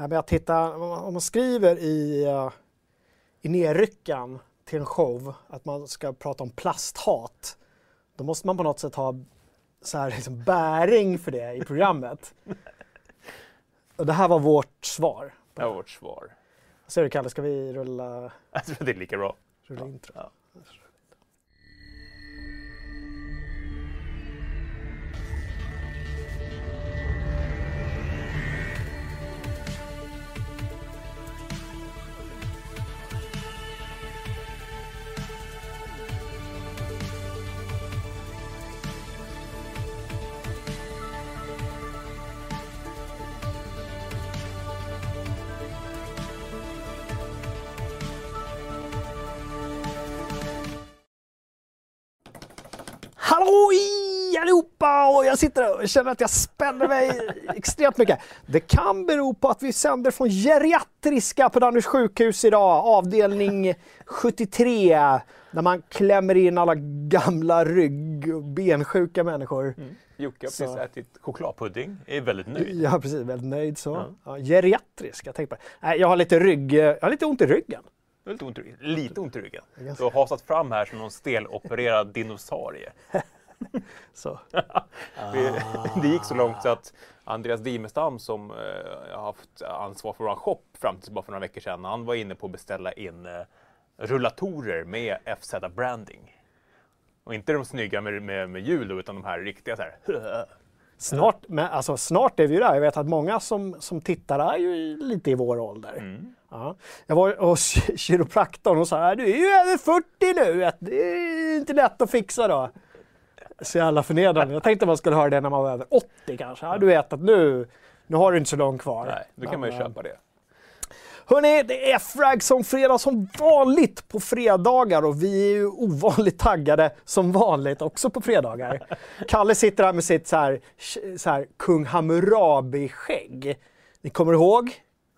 Här med att titta, om man skriver i, uh, i nerryckan till en show att man ska prata om plasthat, då måste man på något sätt ha så här, liksom, bäring för det i programmet. Och det här var vårt svar. Det var vårt svar. Vad säger du Kalle, ska vi rulla, Jag tror det är lika bra. rulla intro? Ja. Sitter och känner att jag spänner mig extremt mycket. Det kan bero på att vi sänder från geriatriska på Danderyds sjukhus idag, avdelning 73. Där man klämmer in alla gamla rygg och bensjuka människor. Jocke har Så. precis ätit chokladpudding, är väldigt nöjd. Ja precis, väldigt nöjd så. Ja. Ja. geriatrisk, jag tänkte på det. Jag har lite rygg, jag har lite ont i ryggen. Lite ont i ryggen. Lite ont i ryggen. Du har hasat fram här som någon stelopererad dinosaurie. Så. Det, det gick så långt så att Andreas Dimestam som eh, har haft ansvar för vår shop fram till bara för några veckor sedan, han var inne på att beställa in eh, rullatorer med FZ branding. Och inte de snygga med, med, med hjul då, utan de här riktiga så här. Snart, men alltså, snart är vi ju där. Jag vet att många som, som tittar är ju lite i vår ålder. Mm. Ja. Jag var hos kiropraktorn och sa du är ju över 40 nu, det är inte lätt att fixa då. Så jävla förnedrande. Jag tänkte man skulle höra det när man var över 80 kanske. Ja, du vet att nu, nu har du inte så långt kvar. Nej, då kan man ju Men, köpa det. Hörni, det är frag som fredag som vanligt på fredagar och vi är ju ovanligt taggade som vanligt också på fredagar. Kalle sitter här med sitt så här, så här kung Hammurabi-skägg. Ni kommer ihåg,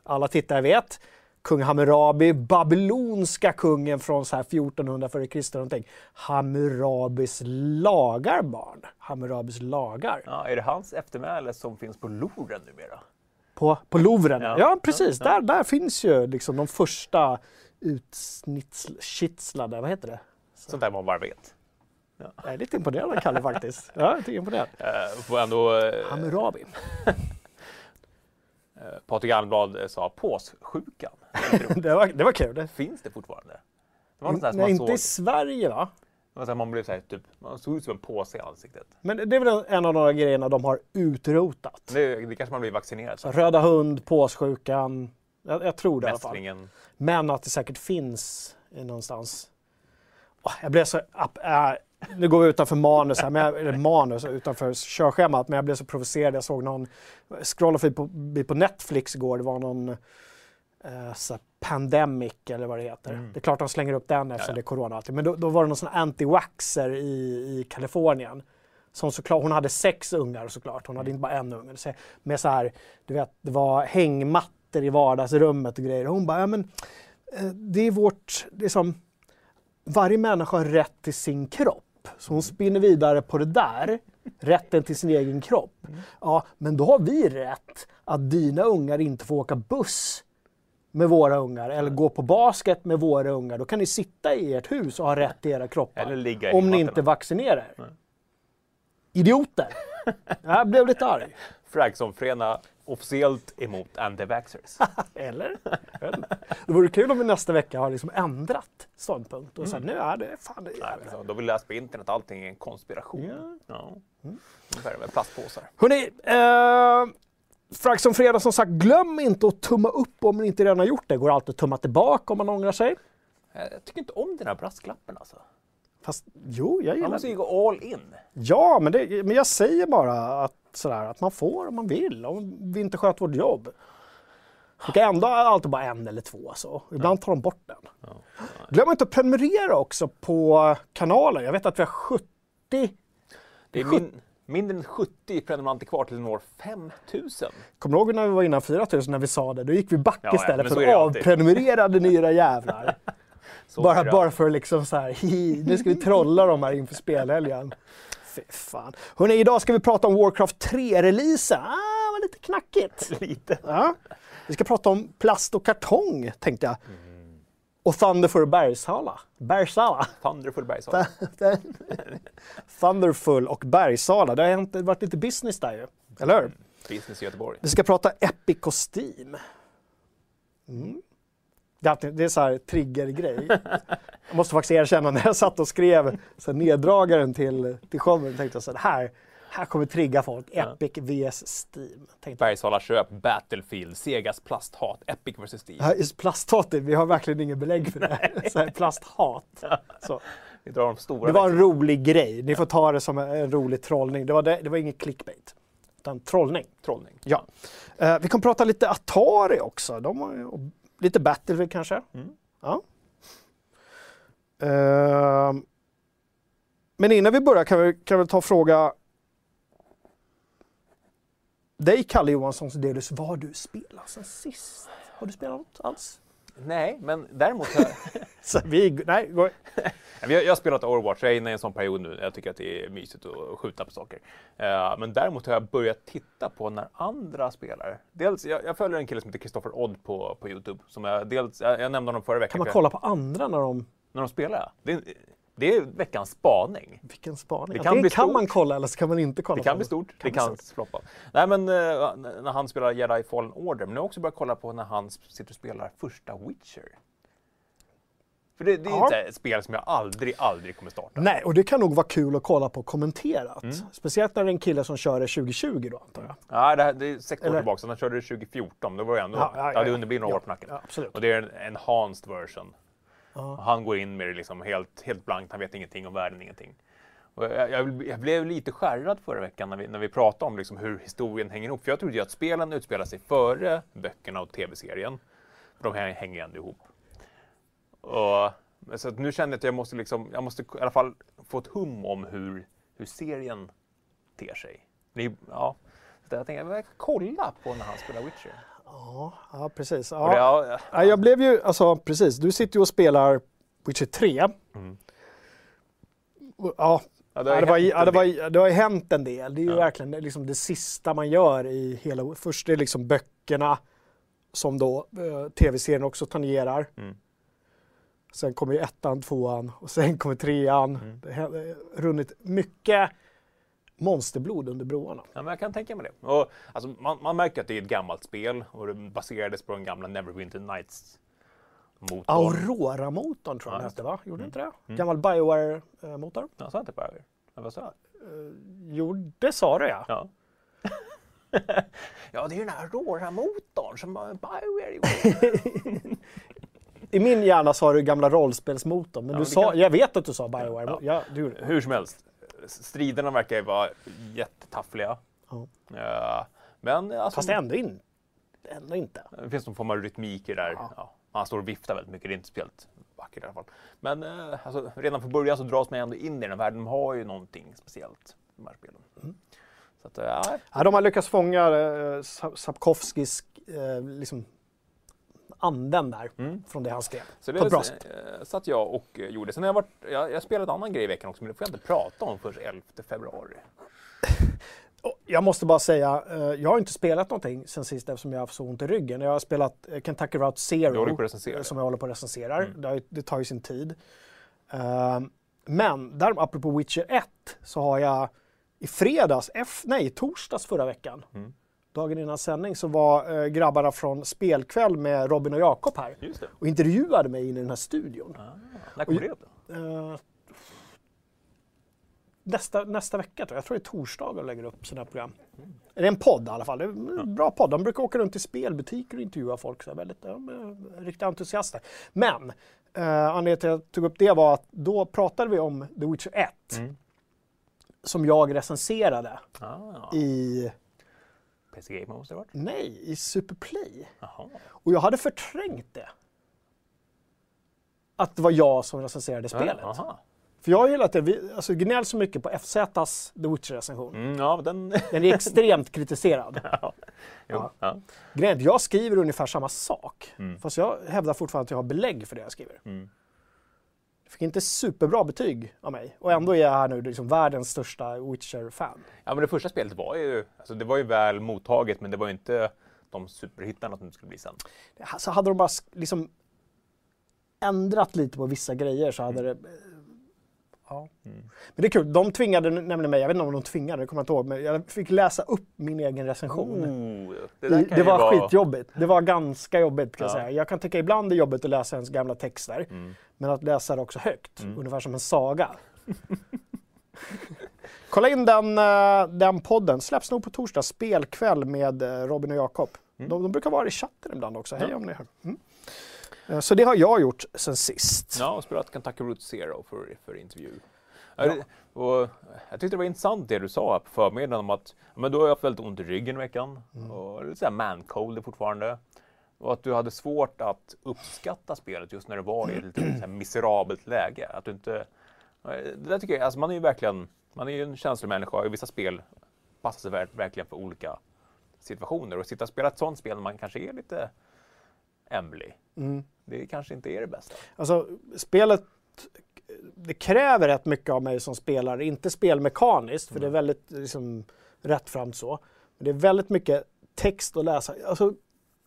alla tittare vet, kung Hammurabi, babylonska kungen från så här 1400 f.Kr. någonting. Hammurabis lagar barn. Hammurabis lagar. Ja, är det hans eftermäle som finns på Louvren numera? På, på Louvren? Ja, Ja. precis. Ja, ja. Där, där finns ju liksom de första utkitslade, vad heter det? Sånt där man bara vet. Jag är lite imponerad av Kalle faktiskt. Ja, jag är imponerad. Eh, får ändå, eh, Hammurabi. eh, Patrik Almblad eh, sa påssjukan. Det var, det var kul. Det. Finns det fortfarande? Det var Nej, man inte i såg. Sverige va? Här, man blev så här, typ, man såg ut som en påse i ansiktet. Men det är väl en av de grejerna de har utrotat. Det, det kanske man blir vaccinerad för. röda hund, påssjukan. Jag, jag tror det i alla fall. Men att det säkert finns någonstans. Jag blev så... äh, nu går vi utanför manus här, men jag, eller manus, utanför körschemat, men jag blev så provocerad. Jag såg någon, scrollade förbi på, på Netflix igår, det var någon eh, så Pandemic eller vad det heter. Mm. Det är klart de slänger upp den eftersom Ja, ja. det är corona. Men då, då var det någon sån anti-waxer i, i Kalifornien. Som såklart, hon hade sex ungar såklart, hon hade inte bara en unge. Så- Med så här, du vet, det var hängmattor i vardagsrummet och grejer. Och hon bara, ja men eh, det är vårt, det är som, varje människa har rätt till sin kropp. Så hon spinner vidare på det där, rätten till sin egen kropp. Ja, men då har vi rätt att dina ungar inte får åka buss med våra ungar eller gå på basket med våra ungar. Då kan ni sitta i ert hus och ha rätt till era kroppar. Om ni inte vaccinerar er. Idioter! Jag blev lite arg. Fragsomfrena officiellt emot anti-vaxxers. Eller? Det vore kul om vi nästa vecka har liksom ändrat ståndpunkt och sagt nu är det fan det Nej, jävlar. men så, då vill läsa på internet att allting är en konspiration. Ja. Ungefär med plastpåsar. Hörrni, eh, Frax som fredag som sagt, glöm inte att tumma upp om ni inte redan har gjort det. Går alltid att tumma tillbaka om man ångrar sig. Eh, Jag tycker inte om den här brasklappen alltså. Fast jo, jag Man gillar måste det. ju gå all in. Ja, men, det, men jag säger bara att, sådär, att man får om man vill, om vi inte sköter vårt jobb. Vi kan ändå alltid bara en eller två så. Ibland tar de bort den. Glöm inte att prenumerera också på kanalen. Jag vet att vi har 70 Det är min, mindre än 70 prenumeranter kvar till når 5000. Kommer du ihåg när vi var innan 4000 när vi sa det? Då gick vi back Ja, ja, istället så för att avprenumererade era jävlar. Bara, bara för att liksom så här, nu ska vi trolla dem här inför spelhelgen. Fy fan. Hörrni, idag ska vi prata om Warcraft 3-releasen. Ah, vad lite knackigt. Lite. Ja. Vi ska prata om plast och kartong tänkte jag. Och Thunderful Bergsala. Bergsala. Thunderful Bergsala. Thunderful och Bergsala. Det har varit lite business där ju. Eller hur? Business i Göteborg. Vi ska prata Epic och Steam. Mm. Det är, alltid- det är så här triggergrej. Jag måste faktiskt erkänna, när jag satt och skrev så neddragaren till, till showen tänkte jag så här, här, kommer trigga folk. Epic vs Steam. Bergsala köp, Battlefield, Segas plasthat, Epic vs Steam. Ja, just Plasthat, vi har verkligen ingen belägg för det. Så här, plasthat. Så. Vi drar de stora Det var en rolig grej. Ni får ta det som en, en rolig trollning. Det var, det, det var ingen clickbait. Utan trollning. trollning. Ja. Eh, vi kommer prata lite Atari också. De har och lite Battlefield kanske. Mm. Ja. Eh, men innan vi börjar kan vi, kan vi ta och fråga dig, Kalle Johansson, Delus, vad har du spelat sen sist? Har du spelat något alls? Nej, men däremot Så vi, nej, gå, jag, har- jag har spelat Overwatch, jag är inne i en sån period nu. Jag tycker att det är mysigt att skjuta på saker. Eh, men däremot har jag börjat titta på när andra spelar. Dels, jag, jag följer en kille som heter Christopher Odd på, på Youtube. Som jag, dels, jag, jag nämnde honom förra veckan. kan man kolla på andra när de... När de spelar. Det är, det är veckans spaning. Vilken spaning. Det kan Antingen bli kan man kolla eller så kan man inte kolla. Det kan bli stort, Kan det kan stort. floppa. Nej men eh, när han spelar Jedi Fallen Order, men jag har också börjat kolla på när han sitter och spelar första Witcher. För det, det är Ja. ett, ett spel som jag aldrig, aldrig kommer starta. Nej, och det kan nog vara kul att kolla på kommenterat. Mm. Speciellt när det är en kille som kör det 2020 då antar jag. Nej, det, här, det är sex år Eller- tillbaka, så han körde det 2014. Då var jag ändå, Ja, ja, ja, jag hade ja. bli några Ja, år på nacken. ja, absolut. Och det är en enhanced version. Ja. Och han går in med det liksom helt, helt blankt, han vet ingenting om världen, ingenting. Och jag, jag, jag blev lite skärrad förra veckan när vi, när vi pratade om liksom hur historien hänger ihop. För jag trodde ju att spelen utspelar sig före böckerna och tv-serien. För de här hänger ändå ihop. Och, så att nu känner jag att jag måste, liksom, jag måste i alla fall få ett hum om hur, hur serien ter sig. Det, ja, så jag tänkte, jag kolla på när han spelar Witcher. Ja, ja precis. Ja. det, ja, Ja, jag blev ju, alltså precis, du sitter ju och spelar Witcher 3. Mm. Ja, ja, det har ja, det, var, ja, en det, del. var, det har ju hänt en del. Det är ju Ja. verkligen liksom det sista man gör i hela... Först är det liksom böckerna som då eh, tv-serien också tangerar. Mm. Sen kommer ju ettan, tvåan och sen kommer trean. Mm. Det har runnit mycket monsterblod under broarna. Ja, men jag kan tänka mig det. Och, alltså, man, man märker att det är ett gammalt spel och det baserades på den gamla Neverwinter Nights-motorn. Aurora-motorn tror jag Ja, den hette va? Gjorde Mm. inte det? Mm. Gammal Bioware-motor? Ja, sa jag inte Bioware? Vad sa jag? Jo, det sa du ja. Ja. ja, det är ju den här Aurora-motorn som Bioware gjorde. I min hjärna sa du gamla rollspelsmotorn, men Ja, du sa, kan- jag vet att du sa Bioware. Ja. Ja. du. Hur som helst, striderna verkar ju vara jättetaffliga. Ja. Ja, men alltså, Fast ändå, in, ändå inte. det finns någon form av rytmik i det där. Ja. Ja. Han står och viftar väldigt mycket, det är inte speciellt vackert i alla fall. Men eh, alltså, redan från början så dras man ändå in i den här världen. De har ju någonting speciellt, de här spelen. Mm. Så att, ja, Ja, de har lyckats fånga eh, Sa- Sapkowskis eh, liksom, anden där Mm. från det han skrev. Så På ett det bra sätt. eh, satt jag och eh, gjorde. Sen har jag, varit, jag, jag spelade en annan grej i veckan också, men det får jag inte prata om förrän 11 februari. Jag måste bara säga, eh, jag har inte spelat någonting sen sist eftersom jag har haft så ont i ryggen. Jag har spelat Kentucky Route Zero på som jag håller på att recensera. Mm. Det, det tar ju sin tid. Eh, men där, apropå Witcher 1 så har jag i fredags, F, nej torsdags förra veckan, Mm. Dagen innan sändning, så var eh, grabbarna från Spelkväll med Robin och Jakob här och intervjuade mig in i den här studion. Ah, när kommer det upp? Eh, nästa, nästa vecka tror jag. Jag tror det är torsdagar de lägger upp sina program. Det är en podd i alla fall. Det är en bra podd. De brukar åka runt i spelbutiker och intervjua folk. Så här, väldigt, de är riktiga entusiaster. Men eh, anledningen till att jag tog upp det var att då pratade vi om The Witcher 1. Mm. Som jag recenserade Ah, i, PC Gamer måste det ha varit. nej, i Superplay. Jaha. Och jag hade förträngt det. Att det var jag som recenserade spelet. Ja, aha. För jag har hela tiden alltså, gnällt så mycket på FZs The Witcher-recension. Mm, ja, den... Den är extremt kritiserad. ja. Jo, Ja. Grejen jag skriver ungefär samma sak. Mm. Fast jag hävdar fortfarande att jag har belägg för det jag skriver. Mm. Fick inte superbra betyg av mig. Och ändå är jag här nu liksom världens största Witcher-fan. Ja, men det första spelet var ju, alltså det var ju väl mottaget, men det var ju inte de superhittarna som det skulle bli sen. Så hade de bara liksom ändrat lite på vissa grejer så hade Mm. det... Ja. Men det är kul, de tvingade nämligen mig, jag vet inte om de tvingade, det kommer jag inte ihåg, men jag fick läsa upp min egen recension. Oh, det, I, det, var vara- skitjobbigt. Det var ganska jobbigt kan jag Ja. säga. Jag kan tycka ibland det är jobbigt att läsa ens gamla texter. Mm. Men att läsa det också högt, Mm. ungefär som en saga. Kolla in den, eh, den podden, släpps nog på torsdag, spelkväll med eh, Robin och Jakob. Mm. De, de brukar vara i chatten ibland också, hej om ni hör. Eh, Så det har jag gjort sen sist. Ja, och spelat Kentucky Route Zero för, för intervju. Ja. Det- Och jag tyckte det var intressant det du sa på förmiddagen om att men du har haft väldigt ont i ryggen i veckan Mm. och lite såhär man-cold fortfarande. Och att du hade svårt att uppskatta spelet just när du var i ett lite miserabelt läge. Att du inte... Det där tycker jag, alltså man är ju verkligen, man är ju en känslomänniska och i vissa spel passar sig ver- verkligen för olika situationer. Och sitta och spela ett sånt spel när man kanske är lite ämlig, Mm. det kanske inte är det bästa. Alltså, spelet det kräver rätt mycket av mig som spelare, inte spelmekaniskt, för det är väldigt liksom, rättframt så. Men det är väldigt mycket text att läsa. Alltså,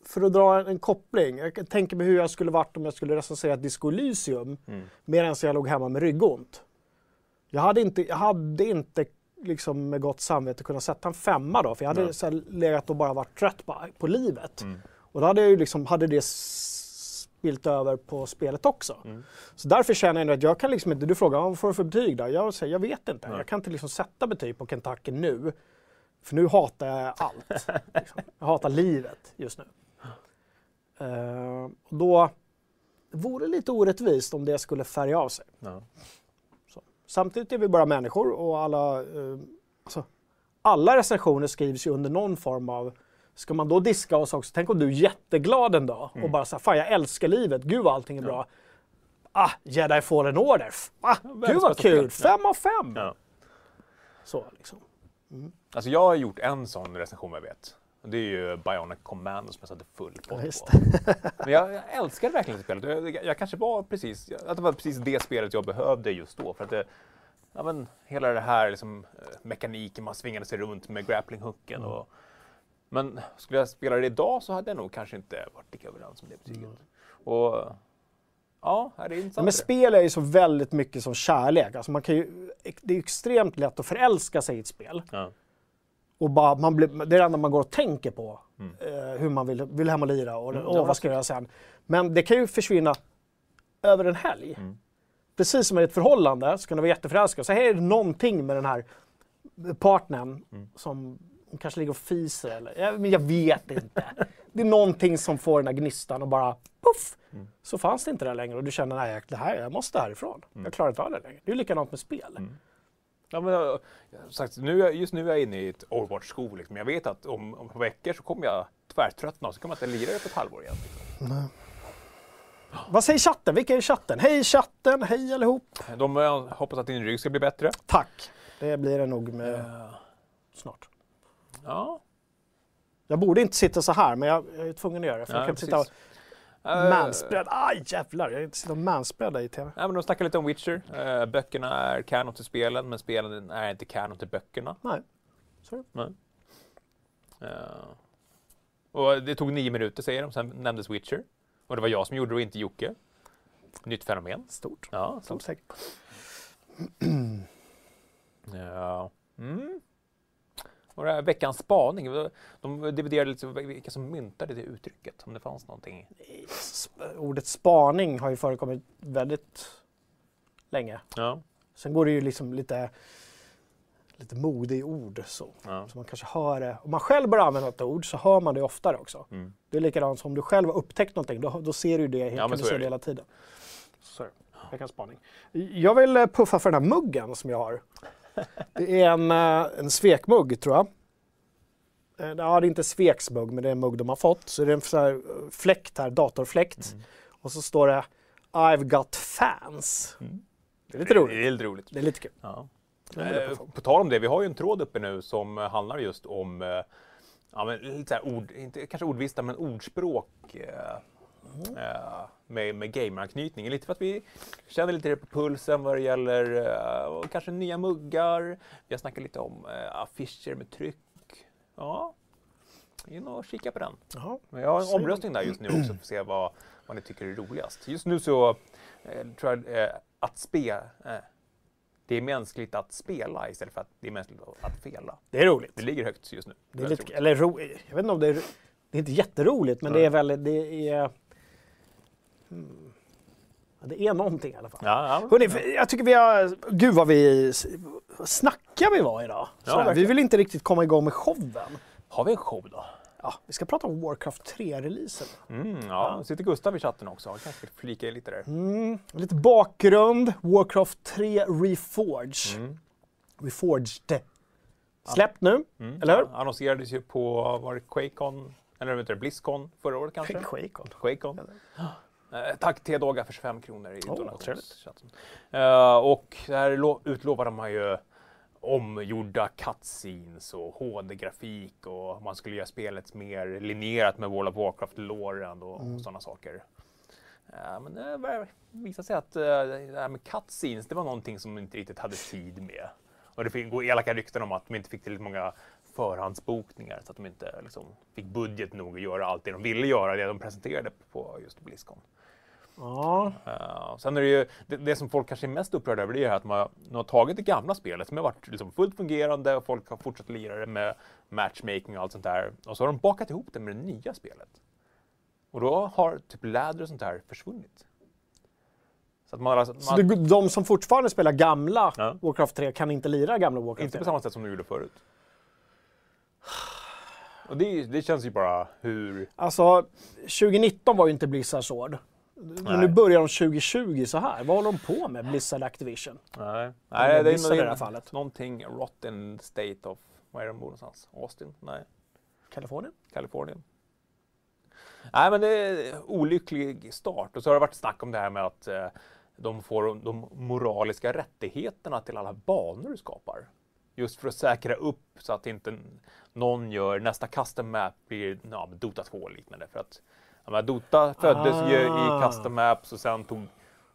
för att dra en koppling, jag tänka mig hur jag skulle varit om jag skulle recensera Disco Elysium Mm. medan jag låg hemma med ryggont. Jag hade inte, jag hade inte liksom med gott samvete kunnat sätta en femma då, för jag hade så här legat och bara varit trött på, på livet. Mm. Och då hade jag ju liksom, hade det spilt över på spelet också. Mm. Så därför känner jag ändå att jag kan liksom inte, du frågar vad får du för betyg då? Jag säger, jag vet inte. Nej. Jag kan inte liksom sätta betyg på Kentucky nu. För nu hatar jag allt. liksom. Jag hatar livet just nu. Uh, och då det vore lite orättvist om det skulle färga av sig. Ja. Samtidigt är vi bara människor och alla, eh, alltså, alla recensioner skrivs ju under någon form av Ska man då diska oss också? Tänk om du är jätteglad en dag och bara säger fan jag älskar livet, gud vad allting är bra. Ah, Jedi Fallen Order, ah, gud vad kul. Ja. fem av fem! Ja. Så liksom. Alltså jag har gjort en sån recension jag vet. Och Det är ju Bionic Commando som jag satte full Ja, just på. Men jag, jag älskar verkligen det spelet. Jag, jag, kanske var precis, att det var precis det spelet jag behövde just då. För att det, ja, men, hela det här liksom, eh, mekaniken, man svingade sig runt med grapplinghooken. Mm. Och, men skulle jag spela det idag så hade jag nog kanske inte varit lika överens om det betyget. Mm. Och ja, det är intressant. Men det. spel är ju så väldigt mycket som kärlek. Alltså man kan ju, det är extremt lätt att förälska sig i ett spel. Ja. Och bara, man blir, det är det enda man går och tänker på. Mm. Eh, hur man vill, vill hem och lira och Mm, ja, vad ska jag göra sen. Men det kan ju försvinna över en helg. Mm. Precis som i ett förhållande så kan du vara jätteförälskad. Så här är det någonting med den här partnern Mm. som hon kanske ligger och fiser eller jag, men jag vet inte. det är någonting som får den här gnistan och bara puff! Mm. Så fanns det inte där längre och du känner nej, det här, jag måste härifrån. Jag klarar inte av det längre. Det är likadant med spel. Mm. Ja, men, jag- sagt, nu, just nu är jag inne i ett Overwatch-skov. Liksom. Jag vet att om, om ett par veckor så kommer jag tvärtröttna och så kommer jag inte lira det på ett halvår igen. Liksom. Vad säger chatten? Vilka är i chatten? Hej chatten, hej allihop! De eh, hoppas att din rygg ska bli bättre. Tack! Det blir det nog med Eh, snart. Ja, Jag borde inte sitta så här, men jag jag är tvungen att göra det. För Ja, jag kan inte sitta och precis. Eh, manspreada. Aj jävlar, jag kan inte sitta och manspreada i tv. Ja, men de snackar lite om Witcher. Eh, böckerna är kanon till spelen, men spelen är inte kanon till böckerna. Nej. Sorry. Nej. Eh, och det tog nio minuter säger de, sen nämndes Witcher. Och det var jag som gjorde det och inte Jocke. Nytt fenomen. Stort. Ja, Stort säkert. Ja. Mm. Och det här veckans spaning, de dividerade lite vilka som myntade det uttrycket, om det fanns någonting. Ordet spaning har ju förekommit väldigt länge. Ja. Sen går det ju liksom lite, lite mode i ord så. ja. Så man kanske hör det. Om man själv börjar använda ett ord så hör man det oftare också. Mm. Det är likadant som om du själv har upptäckt någonting, då, då ser du det, Ja, kan du se det hela tiden. Så, veckans spaning. Jag vill puffa för den här muggen som jag har. Det är en, eh, en svekmugg tror jag. Eh, Ja, det är inte sveksmugg, men det är en mugg de har fått. Så det är en så här eh, fläkt här, datorfläkt. Mm. Och så står det I've got fans. Mm. Det är lite roligt. Det är lite roligt. Det är lite kul. Ja. Eh, på tal om det, vi har ju en tråd uppe nu som handlar just om eh, ja, men lite så här ord, inte kanske ordvista, men ordspråk. Eh, eh, med, med gameranknytning. Lite för att vi känner lite det på pulsen vad det gäller eh, kanske nya muggar. Vi har snackat lite om eh, affischer med tryck. Ja, in och kika på den. Jaha. Men jag har en omröstning där just nu också för att se vad, vad ni tycker är roligast. Just nu så tror jag att spela det är mänskligt att spela istället för att det är mänskligt att fela. Det är roligt. Det ligger högt just nu. Det är lite, eller ro, jag vet inte om det är, det är inte jätteroligt, men Nej. det är väldigt, det är... Hmm. Ja, Det är någonting i alla fall. Ja, ja. Hörrni, jag tycker vi har... Gud vad vi... Vad snackiga vi var idag. Ja, vi vill inte riktigt komma igång med showen. Har vi en show då? Ja, vi ska prata om Warcraft 3-releasen. Mm, ja, sitter Gustav i chatten också. Jag kanske flika lite där. Mm, lite bakgrund. Warcraft 3 Reforged. Mm. Reforged. Släppt nu, Mm. eller hur? Ja, Annonserades ju på, var det Quakecon, eller vet du, Blizzcon förra året kanske? Quakecon. Quakecon. Eh, tack T-Doga för 25 kronor i Oh, donationschatten. Eh, och lo- utlovade man ju omgjorda cutscenes och HD-grafik och man skulle göra spelet mer linjerat med World of Warcraft-låren och, Mm. och sådana saker. Eh, men det visade sig att eh, det här med cutscenes, det var någonting som de inte riktigt hade tid med. Och det fick gå elaka rykten om att de inte fick tillräckligt många förhandsbokningar så att de inte liksom, fick budget nog att göra allt det de ville göra, det de presenterade på just Blizzcon. Ja, Uh, sen är det ju, det, det som folk kanske är mest upprörda över det är ju att man, de har tagit det gamla spelet som har varit liksom fullt fungerande och folk har fortsatt lira det med matchmaking och allt sånt där. Och så har de bakat ihop det med det nya spelet. Och då har typ läder och sånt där försvunnit. Så att man, alltså, så man det, de som fortfarande spelar gamla Ja. Warcraft 3 kan inte lira gamla Warcraft inte 3? på samma sätt som de gjorde förut. Och det, det känns ju bara hur... Alltså, 2019 var ju inte Blizzards år. Men nu börjar de 2020 så här. Vad håller de på med, Blizzard Activision? Nej, Nej, det Blizzard i är det här fallet. någonting rotten state of... Var är de bor någonstans? Austin? Nej. Kalifornien? Kalifornien. Nej, men det är olycklig start. Och så har det varit snack om det här med att eh, de får de moraliska rättigheterna till alla banor du skapar. Just för att säkra upp så att inte någon gör nästa custom map blir ja, Dota 2 och liknande. För att men Dota föddes ju Ah. i custom maps och sen tog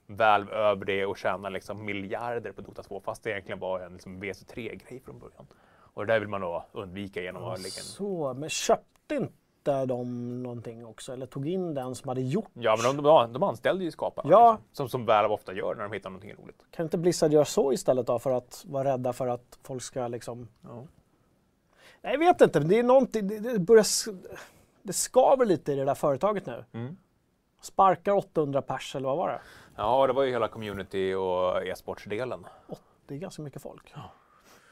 Valve över det och tjänade liksom miljarder på Dota 2 fast det egentligen var en liksom VC3-grej från början. Och det där vill man då undvika genom att en Så, men köpte inte de någonting också? Eller tog in den som hade gjort? Ja, men de, de, de anställde ju skaparna. Ja. Liksom, som, som Valve ofta gör när de hittar någonting roligt. Kan inte Blizzard göra så istället då för att vara rädda för att folk ska liksom... Ja. Nej, jag vet inte. men Det är någonting... Det, det börjar... Det skaver lite i det där företaget nu. Mm. Sparkar 800 pers eller vad var det? ja, det var ju hela community och e-sportsdelen. Det är ganska mycket folk.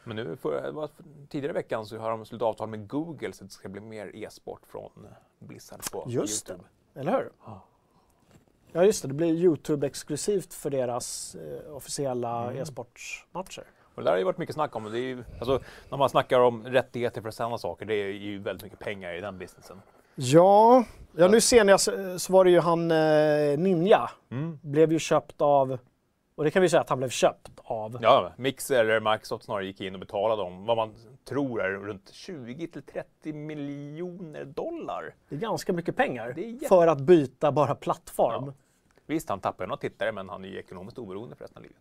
Men nu, för, tidigare i veckan så har de slutit avtal med Google så det ska bli mer e-sport från Blizzard på Just Youtube. det, eller hur? Ja. Ja, just det. Det blir Youtube-exklusivt för deras eh, officiella Mm. e-sportsmatcher. Och det där har ju varit mycket snack om. Det är ju, alltså, när man snackar om rättigheter för att sända saker, det är ju väldigt mycket pengar i den businessen. Ja, ja nu senast så, så var det ju han eh, Ninja. Mm. Blev ju köpt av... Och det kan vi säga att han blev köpt av. Ja, Mixer eller Microsoft snarare gick in och betalade om vad man tror är runt 20 till 30 miljoner dollar. Det är ganska mycket pengar jätte- för att byta bara plattform. Ja. Visst, han tappar några tittare, men han är ju ekonomiskt oberoende för resten av livet.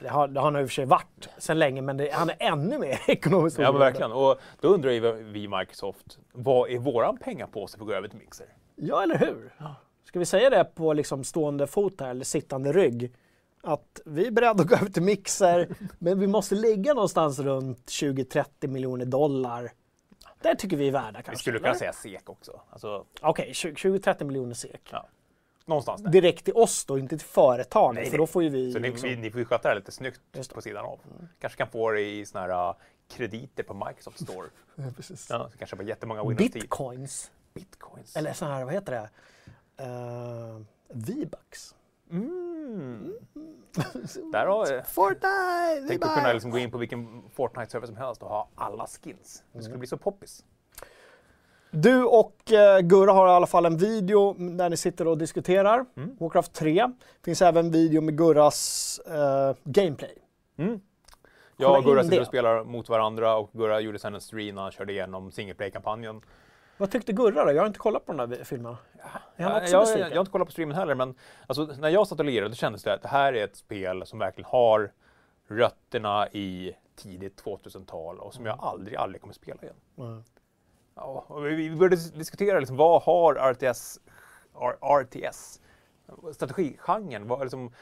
Det, har, det har han i och för sig varit sedan länge, men det, han är ännu mer ekonomiskt Ja, men verkligen. Och då undrar ju vi Microsoft, vad är våran pengapåse för att gå över till Mixer? Ja, eller hur? Ska vi säga det på liksom stående fot här, eller sittande rygg? Att vi är beredda att gå över till Mixer, men vi måste ligga någonstans runt 20-30 miljoner dollar. Det tycker vi är värda kanske. Vi skulle eller? kunna säga SEK också. Alltså, Okej, 20-30 miljoner SEK. ja. Någonstans där. Direkt till oss då, inte till företaget, Nej, för då får ju vi... Så ni, liksom- vi, ni får ju sköta det här lite snyggt Just på sidan av. Kanske kan få det i såna här uh, krediter på Microsoft Store. Ja, precis. Ja, så kanske bara jättemånga Windows 10. Bitcoins. Bitcoins. Eller så här, vad heter det? Uh, V-bucks. Mm. Där har jag Fortnite! tänkt att kunna liksom gå in på vilken Fortnite-server som helst och ha alla skins. Det skulle bli så poppis. Du och eh, Gurra har i alla fall en video där ni sitter och diskuterar Mm. Warcraft 3. finns även video med Gurras eh, gameplay. Mm. Jag och Gurra sitter det. och spelar mot varandra och Gurra gjorde sen en stream när han körde igenom single play-kampanjen. Vad tyckte Gurra då? Jag har inte kollat på de där filmerna. Är han också jag, besviken? jag har inte kollat på streamen heller, men alltså, när jag satt och lirade då kändes det att det här är ett spel som verkligen har rötterna i tidigt 2000-tal och som jag aldrig, aldrig kommer spela igen. Mm. Ja, och vi började diskutera liksom, vad har RTS, RTS strategigenren, vad, liksom,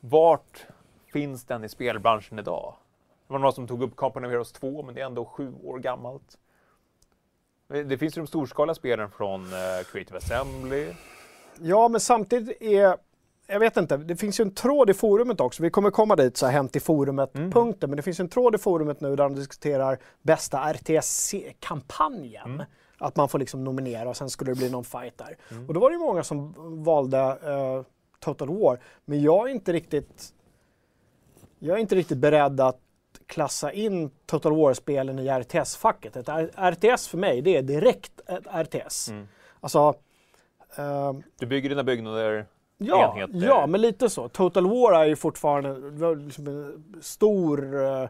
vart finns den i spelbranschen idag? Det var några som tog upp Company of Heroes 2, men det är ändå sju år gammalt. Det finns ju de storskaliga spelen från eh, Creative Assembly. Ja, men samtidigt är... Jag vet inte, det finns ju en tråd i forumet också. Vi kommer komma dit, så här, Hänt i forumet-punkten. Men det finns en tråd i forumet nu där de diskuterar bästa RTS-kampanjen. Att man får liksom nominera och sen skulle det bli någon fight där. Och då var det ju många som valde eh, Total War. Men jag är inte riktigt... Jag är inte riktigt beredd att klassa in Total War-spelen i RTS-facket. Ett RTS för mig, det är direkt ett RTS. Alltså... ehm, Du bygger dina byggnader, Ja, enheter. ja, men lite så. Total War är ju fortfarande liksom en stor uh,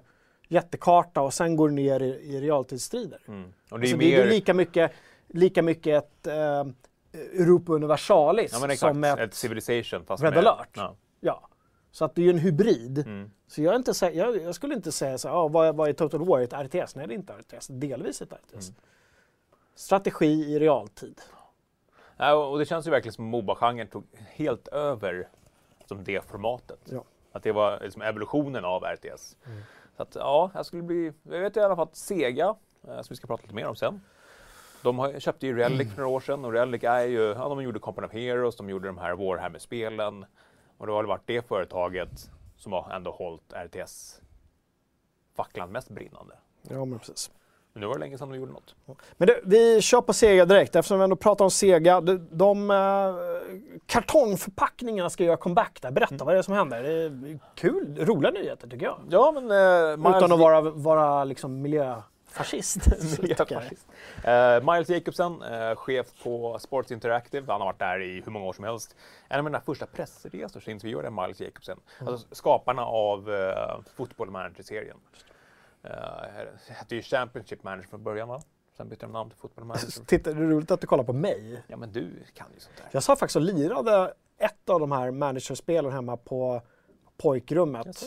jättekarta och sen går ner i, i realtidsstrider. Mm. Och det är Så ju det är mer... lika mycket, lika mycket ett uh, Europa Universalis ja, exakt, som ett, ett Civilization fast Red med... Alert. Ja. Ja. Så att det är ju en hybrid. Mm. Så jag, inte, sä- jag, jag skulle inte säga så här, ah, vad, är- vad är Total War? Ett RTS? Nej, det är inte RTS. Delvis ett RTS. Mm. Strategi i realtid. Ja, och det känns ju verkligen som Moba-genren tog helt över som det formatet. Ja. Att det var liksom evolutionen av RTS. Så att, ja, jag skulle bli... Jag vet i alla fall att Sega, eh, som vi ska prata lite mer om sen, de har, köpte ju Relic för några år sedan och Relic är ju, ja, de gjorde Company of Heroes, de gjorde de här Warhammer-spelen och det har väl varit det företaget som har ändå hållit RTS-facklan mest brinnande. Ja, men precis. Men nu var det länge sedan de gjorde något. Men det, vi kör på Sega direkt eftersom vi ändå pratar om Sega. De, de eh, kartongförpackningarna ska göra comeback där. Berätta vad är det som händer. Det är kul, roliga nyheter tycker jag. Ja, men... Eh, Miles Utan att vara, vara liksom miljöfascist. Miljöfascist. Eh, Miles Jacobsen, eh, chef på Sports Interactive. Han har varit där i hur många år som helst. En av mina första pressresor så intervjuade jag Miles Jacobsen. Alltså skaparna av uh, Football Manager-serien. Det hette ju Championship Manager från början va? Sen bytte de namn till Football Manager. Titta, det är roligt att du kollar på mig. ja men du kan ju sånt där. Jag sa faktiskt och lirade ett av de här managerspelen hemma på pojkrummet.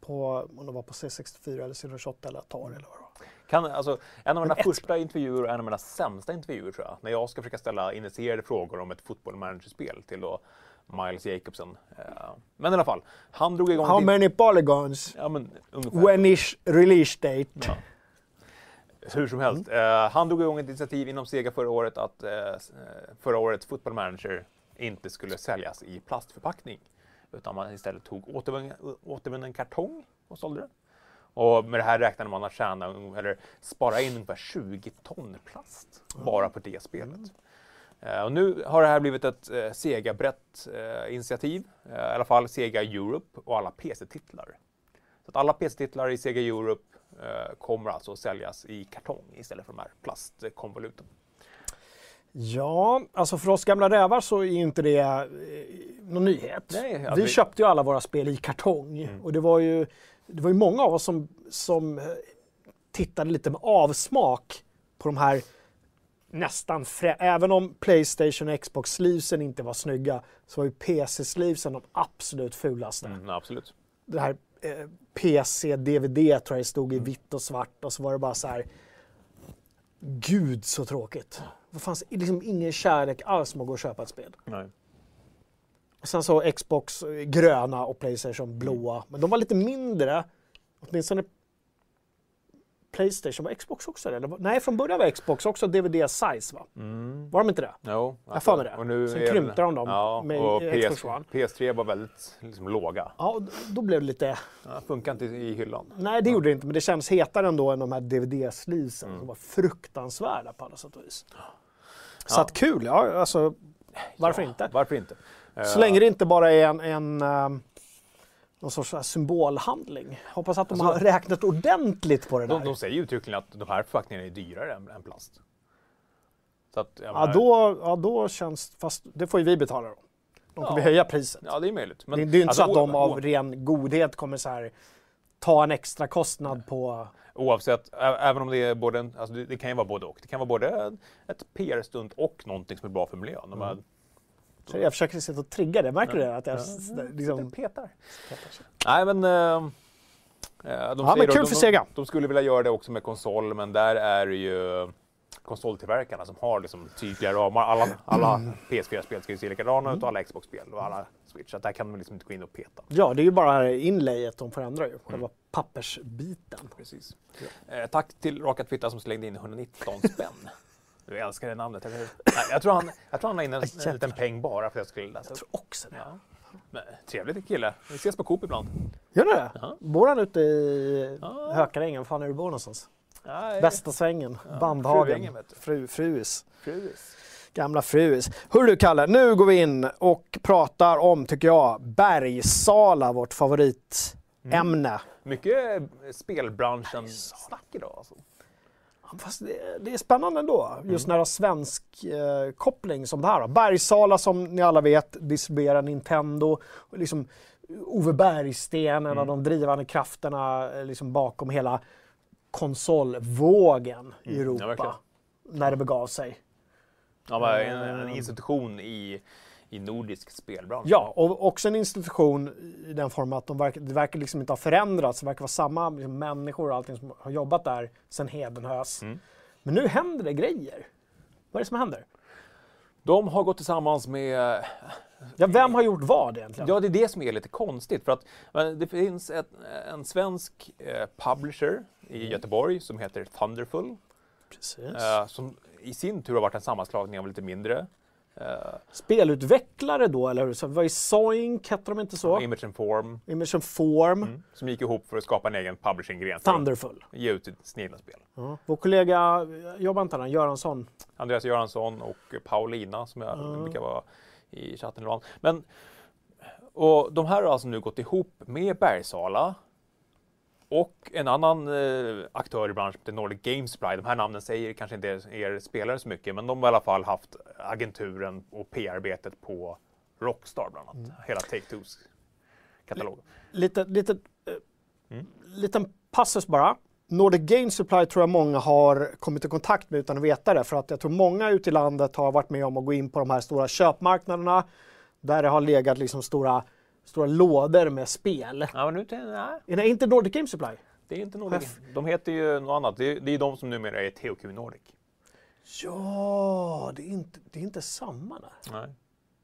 På, om det var på C64 eller C28 eller Atari eller vad. Kan, alltså, en av mina ett första intervjuer och en av mina sämsta intervjuer tror jag, när jag ska försöka ställa initierade frågor om ett Football Manager-spel till då Miles Jacobsen. Eh, men i alla fall, han drog igång... How many polygons? Ja, men. When is release date? Ja. Hur som helst, eh, han drog igång ett initiativ inom Sega förra året att eh, förra årets Football Manager inte skulle säljas i plastförpackning. Utan man istället tog återvunnen, återvunnen kartong och sålde det. Och med det här räknade man att tjäna, eller spara in ungefär 20 ton plast bara på det spelet. Eh, och nu har det här blivit ett eh, Sega-brett eh, initiativ, eh, i alla fall Sega Europe och alla PC-titlar. Så att alla PC-titlar i Sega Europe eh, kommer alltså att säljas i kartong istället för de här plastkonvoluten. Ja, alltså för oss gamla rävar så är inte det eh, någon nyhet. Nej, alltså vi köpte ju alla våra spel i kartong och det var ju, det var ju många av oss som, som eh, tittade lite med avsmak på de här nästan Även om Playstation och Xbox-sleevesen inte var snygga så var ju PC-sleevesen de absolut fulaste. Mm, absolut. Det här eh, PC-DVD tror jag det stod i vitt och svart och så var det bara så här Gud så tråkigt. Det fanns liksom ingen kärlek alls med att gå och köpa ett spel. Nej. Och sen så Xbox eh, gröna och Playstation blåa. Men de var lite mindre. Åtminstone Playstation, var Xbox också det? Nej, från början var Xbox också DVD-size va? Var de inte det? Jo, Jag har för mig det. Och nu Sen krympte de dem Ja, med och Xbox One. PS3 var väldigt liksom, låga. Ja, då blev det lite... Ja, funkar inte i hyllan. Nej, det gjorde det inte, men det känns hetare ändå än de här DVD-sleevesen Mm. som var fruktansvärda på alla sätt och vis. Så att kul, ja, alltså varför Ja, inte? Varför inte? Så Eh, länge det inte bara är en, en um, någon sorts här symbolhandling. Hoppas att de har räknat ordentligt på det där. de, de säger ju uttryckligen att de här förpackningarna är dyrare än, än plast. Så att, ja, menar- då, ja, då känns fast det får ju vi betala då. De kommer Ja. höja priset. Ja, det är möjligt. Men, det, det är ju inte alltså, så att de å- av ren godhet kommer så här ta en extra kostnad på... Oavsett, även om det är både en, alltså det, det kan ju vara både och. Det kan vara både ett PR-stunt och någonting som är bra för miljön. De här, Så jag försöker sitta och trigga det, märker du det? Att jag Ja. liksom... petar. Nej men... Eh, de men säger då- kul de, för de, Sega. de skulle vilja göra det också med konsol, men där är det ju konsoltillverkarna som har liksom tydliga ramar. Alla, alla PS4-spel ska ju se likadana ut och alla Xbox-spel och alla Switch. Så där kan man liksom inte gå in och peta. Ja, det är ju bara inlayet de förändrar ju, själva pappersbiten. Precis. Eh, tack till Raka Twitter som slängde in 119 spänn. Du älskar det namnet, eller hur? Nej, jag, tror han, jag tror han la in en, en liten peng bara för att jag skulle läsa Jag tror också det. Ja. Men, trevlig kille. Vi ses på Coop ibland. Gör ni det? Ja. Bor han ute i Ja. Hökarängen? Var fan är du bor någonstans? Nej, Bästa svängen, Ja, Bandhagen, fru, Fruis. Fruis. Gamla Fruis. Hörru du Kalle, nu går vi in och pratar om, tycker jag, Bergsala, vårt favoritämne. Mycket spelbranschen-snack idag. Alltså. Fast det, det är spännande ändå, just när det har svensk eh, koppling som det här. då. Bergsala som ni alla vet distribuerar Nintendo. Och liksom Ove Bergsten, en av de drivande krafterna eh, liksom bakom hela konsolvågen i Mm, ja, Europa. verkligen. när det begav sig. Han var en, en institution i, i nordisk spelbransch. Ja, och också en institution i den formen att de verkar, det verkar liksom inte ha förändrats. Det verkar vara samma liksom, människor och allting som har jobbat där sedan Hedenhös. Mm. Men nu händer det grejer. Vad är det som händer? De har gått tillsammans med Ja, vem har gjort vad egentligen? Ja, det är det som är lite konstigt. För att det finns ett, en svensk eh, publisher i Göteborg som heter Thunderful. Precis. Eh, som i sin tur har varit en sammanslagning av lite mindre. Eh, Spelutvecklare då, eller hur? Så var ju Zoink, hette de inte så? Image and Form. Image and Form, Mm, som gick ihop för att skapa en egen publishing-gren. för att Thunderful. Ge ut sina egna spel. Ja. Vår kollega, jobbar inte han, Göransson? Andreas Göransson och Paulina som jag Mm. brukar vara i chatten ibland. Men, och de här har alltså nu gått ihop med Bergsala och en annan eh, aktör i branschen, The Nordic Games Supply. De här namnen säger kanske inte er spelare så mycket, men de har i alla fall haft agenturen och PR-arbetet på Rockstar bland annat. Mm. Hela Take-Twos katalog. Lite, lite, eh, Mm. Liten passus bara. Nordic Game Supply tror jag många har kommit i kontakt med utan att veta det. För att jag tror många ute i landet har varit med om att gå in på de här stora köpmarknaderna. Där det har legat liksom stora, stora lådor med spel. Ja, men nu, nej, Är det inte Nordic Game Supply? det är inte Nordic. Chef. De heter ju något annat. Det är, det är de som numera är THQ Nordic. Ja, det är inte, det är inte samma där. Nej.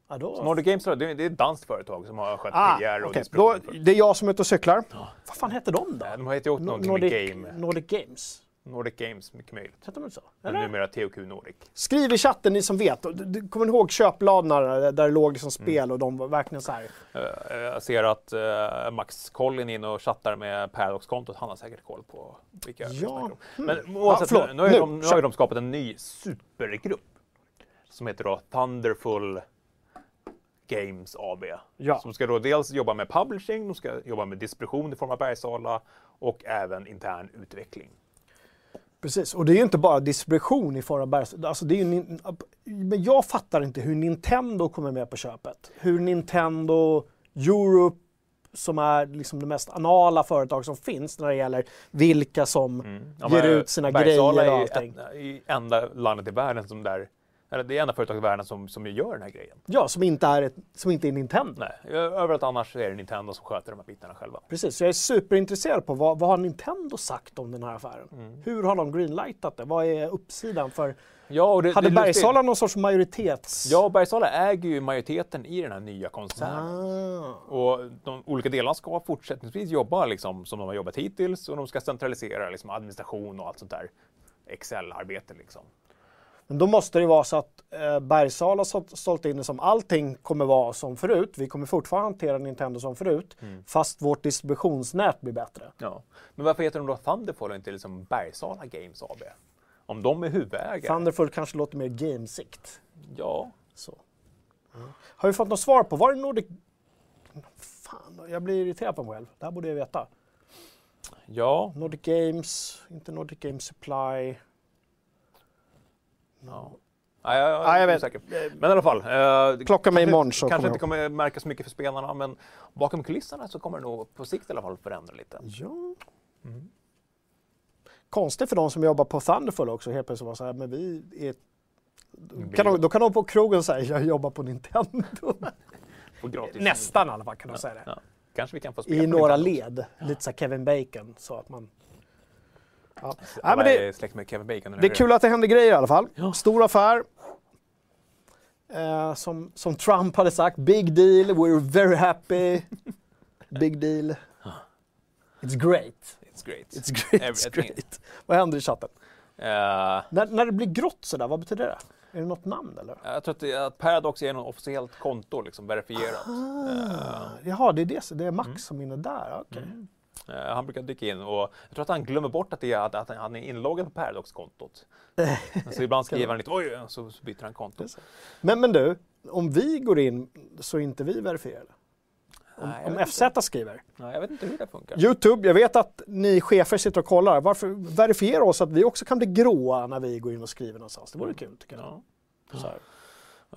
Ja, då... Så Nordic Games, det är ett danskt företag som har skött Ah, PR och distribution. då, det är jag som är ute och cyklar. Vad fan hette de då? Nej, De heter ju också No- någonting med Nordic, Game. Nordic Games. Nordic Games, mycket möjligt. Hette de så? Eller? numera THQ Nordic. Skriv i chatten ni som vet. Du- du- Kommer ni ihåg köpbladen där det låg liksom spel och de var verkligen så här. Eh, jag ser att eh, Max Collin är inne och chattar med Paradox-kontot. Han har säkert koll på vilka Ja, om. hmm. Men oavsett, Ja, nu, nu, har Nu, de, nu har ju de skapat en ny supergrupp. Som heter då Thunderful Games AB. Ja. Som ska då dels jobba med publishing, de ska jobba med distribution i form av Bergsala och även intern utveckling. Precis, och det är ju inte bara distribution i form av bergs... Alltså det är ju... Men jag fattar inte hur Nintendo kommer med på köpet. Hur Nintendo Europe, som är liksom det mest anala företag som finns när det gäller vilka som Mm. Ja, ger ut sina Bergsala grejer och är allting. ett- i enda landet i världen som där, eller det är enda företaget i världen som, som gör den här grejen. Ja, som inte är, ett, som inte är Nintendo. Nej, överallt annars är det Nintendo som sköter de här bitarna själva. Precis, så jag är superintresserad på vad, vad har Nintendo sagt om den här affären? Mm. Hur har de greenlightat det? Vad är uppsidan för... Ja, och det, Hade det. Bergsala någon sorts majoritets... Ja, Bergsala äger ju majoriteten i den här nya koncernen. Ah. Och de olika delarna ska fortsättningsvis jobba liksom, som de har jobbat hittills och de ska centralisera liksom, administration och allt sånt där Excel-arbete. Liksom. Men då måste det vara så att eh, Bergsala har sålt- in det som allting kommer vara som förut. Vi kommer fortfarande hantera Nintendo som förut, Mm. fast vårt distributionsnät blir bättre. Ja. Men varför heter de då Thunderfall och inte liksom Bergsala Games AB? Om de är huvudägare? Thunderful kanske låter mer gamesikt. Ja. Så. Har vi fått något svar på, var det Nordic... Fan, jag blir irriterad på mig själv. Det här borde jag veta. Ja. Nordic Games, inte Nordic Games Supply. Ja. Ja, jag, Ja, jag vet. osäker. Men i alla fall. Eh, Klocka mig imorgon så Kanske inte kommer märkas mycket för spelarna, men bakom kulisserna så kommer det nog på sikt i alla fall förändra lite. Ja. Mm. Konstigt för de som jobbar på Thunderful också helt plötsligt vara så här, men vi är... Kan de, då kan de på krogen säga jag jobbar på Nintendo. Nästan i alla fall kan de säga det. Ja. Kanske vi kan få spela I några Nintendo. led. Lite så Kevin Bacon. Så att man... Ja. Alla Nej, men det, är släkt med Kevin Bacon. det är kul att det händer grejer i alla fall. Ja. Stor affär. Eh, som, som Trump hade sagt, big deal, we're very happy. Big deal. It's great. It's great. It's great. It's great. Vad händer i chatten? Eh, När, när det blir grått sådär, vad betyder det? Är det något namn eller? jag tror att, det, att Paradox är något officiellt konto, liksom verifierat. Ah, jaha, det är det, det är Max Mm. som är inne där. Okej. Eh, han brukar dyka in och jag tror att han glömmer bort att, det är, att, att han är inloggad på Paradox-kontot. så ibland skriver han lite oj, så, så byter han konto. Men, men du, om vi går in så är inte vi verifierade. Om, Nej, om FZ skriver. Nej, jag vet inte hur det funkar. Youtube, jag vet att ni chefer sitter och kollar. Varför verifiera oss att vi också kan bli gråa när vi går in och skriver någonstans? Det vore kul tycker jag. Ja.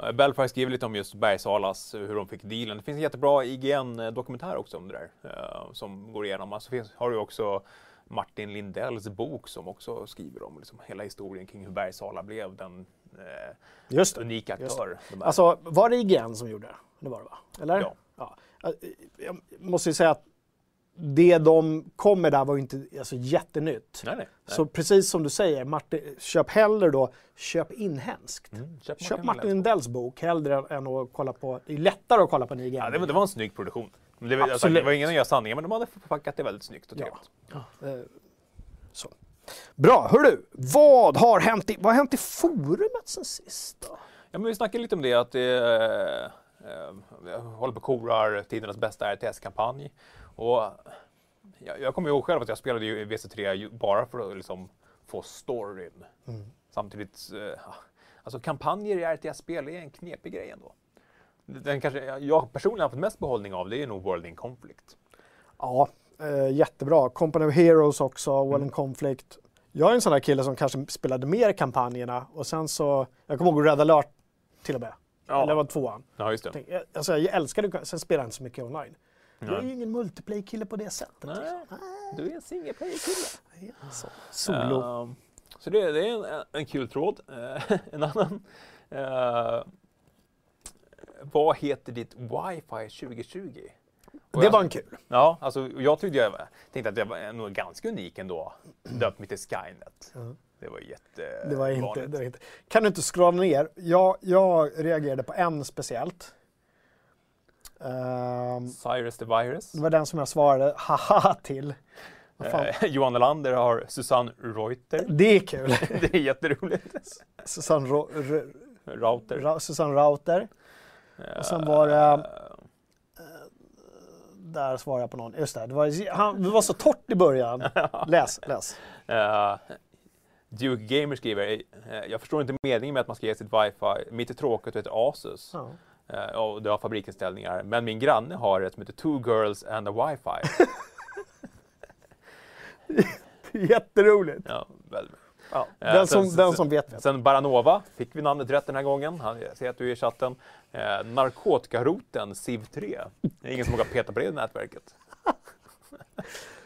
Uh, Belfry skriver lite om just Bergsalas, eh, hur de fick dealen. Det finns en jättebra IGN-dokumentär också om det där, eh, som går igenom. Alltså finns, har du också Martin Lindells bok som också skriver om liksom, hela historien kring hur Bergsala blev den eh, Just det. unika just aktör. de är. Alltså, var det IGN som gjorde det? Det var det va? Eller? Ja. ja. Jag måste ju säga att det de kom med där var ju inte alltså, jättenytt. nej, nej. nej. Så precis som du säger, Martin, köp hellre då, köp inhemskt. Mm, köp Köp Martin Martin Lindells. Bok hellre än att kolla på, det är lättare att kolla på IGN. Ja, det, var, det var en snygg produktion. Men Det, var- alltså, Absolut. det var ingen att göra sanningen, men de hade förpackat det väldigt snyggt och Ja. trevligt. Eh, Så. Bra, hörru, vad har hänt i, vad har hänt i forumet sen sist då? Ja, men vi snackade lite om det att det eh, eh, håller på korar tidernas bästa RTS-kampanj. Och jag, jag kommer ihåg själv att jag spelade ju i WC3 ju bara för att liksom få storyn. Samtidigt, eh, alltså kampanjer i RTS-spel är en knepig grej ändå. Den kanske jag personligen har haft mest behållning av det är nog World in Conflict. Ja, eh, jättebra. Company of Heroes också, Well in Conflict. Jag är en sån där kille som kanske spelade mer kampanjerna och sen så, jag kommer ihåg Red alert till och med. Ja. Eller det var tvåan. Ja, just det. Alltså jag älskade sen spelade jag inte så mycket online. Jag är ju ingen multiplayer-kille på det sättet. Nej, liksom. du är en single player-kille. Så. Solo. Ehm, så det, det är en, en kul tråd. Eh, en annan. eh, vad heter ditt wifi 2020? Och det var en kul. Ja, alltså jag tyckte jag tänkte att jag var nog ganska unik ändå. Döpt mitt till Skynet. Det var jätte Det var, inte, det var inte. Kan du inte scrolla ner? Jag, jag reagerade på en speciellt. Ehm, Cyrus the Virus. det var den som jag svarade haha till. Eh, Johan Lander har Susanne Reuter. Det är kul. Det är jätteroligt. Susanne, Ro, Router. Ra, Susanne Rauter. Och sen var det- Eh, Där svarade jag på någon. Just det, det var, han, det var så torrt i början. Läs, läs. Eh, Duke Gamer skriver, eh, jag förstår inte meningen med att man ska ge sitt wifi. Mitt är tråkigt och heter Asus. Ja. Eh, och det har fabriksinställningar. Men min granne har ett som heter Two Girls and a Wifi. Jätteroligt. ja, väl. Ja. Eh, Den, sen- som, den som vet vet. Sen Baranova, fick vi namnet rätt den här gången. Han, ser att du är i chatten. Eh, narkotikaroten SIV3. Det är ingen som vågar peta på det nätverket.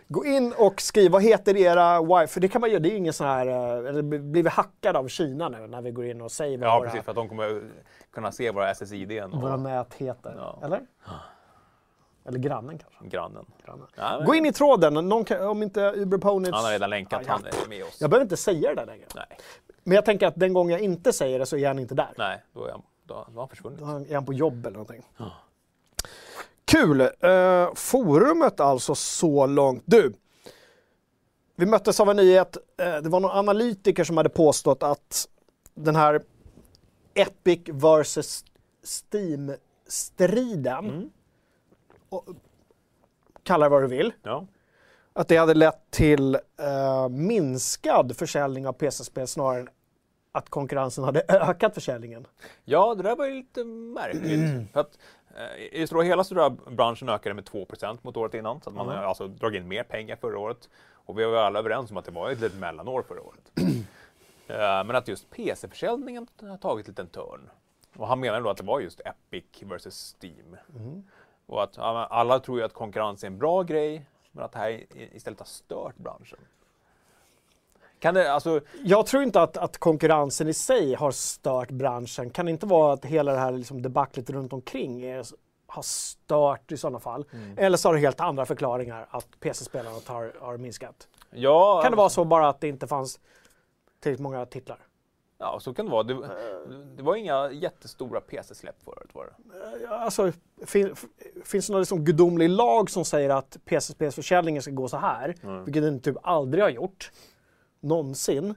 Gå in och skriv, vad heter era wifi? För det kan man göra, det är ingen sån här, eh, eller blir vi hackade av Kina nu när vi går in och säger vad Ja, våra, precis. För att de kommer kunna se våra SSID våra och nät heter. Ja. Eller? Eller grannen kanske. grannen. Grannen. Ja, men- Gå in i tråden, kan, om inte Uber Ponits... Han har redan länkat, Ja, han är med oss. Jag behöver inte säga det där längre. Nej, Men jag tänker att den gången jag inte säger det så är han inte där. nej då, är han, då, då har han försvunnit. Då är han på jobb eller någonting. Kul! Eh, forumet alltså så långt. Du, vi möttes av en nyhet. Eh, det var någon analytiker som hade påstått att den här Epic vs Steam-striden, Mm. och, kalla det vad du vill, Ja. att det hade lett till eh, minskad försäljning av PC-spel snarare än att konkurrensen hade ökat försäljningen. ja, det där var ju lite märkligt. För att, I det stora hela så tror jag branschen ökade med 2% mot året innan. Så att man Mm. har alltså dragit in mer pengar förra året. Och vi var alla överens om att det var ett litet mellanår förra året. Eh, Men att just PC-försäljningen har tagit en liten törn. Och han menar då att det var just Epic versus Steam. Och att alla tror ju att konkurrens är en bra grej, men att det här i- istället har stört branschen. Kan det, alltså, Jag tror inte att, att konkurrensen i sig har stört branschen. Kan det inte vara att hela det här liksom debaclet runt omkring är, har stört i sådana fall? Eller så har det helt andra förklaringar att PC-spelandet har, har minskat. ja, Kan det vara så bara att det inte fanns tillräckligt många titlar? Ja, så kan det vara. Det, det var inga jättestora PC-släpp förut var det. Ja, Alltså, fin, finns det någon liksom gudomlig lag som säger att PC-spelsförsäljningen ska gå så här? Vilket den typ aldrig har gjort. Någonsin.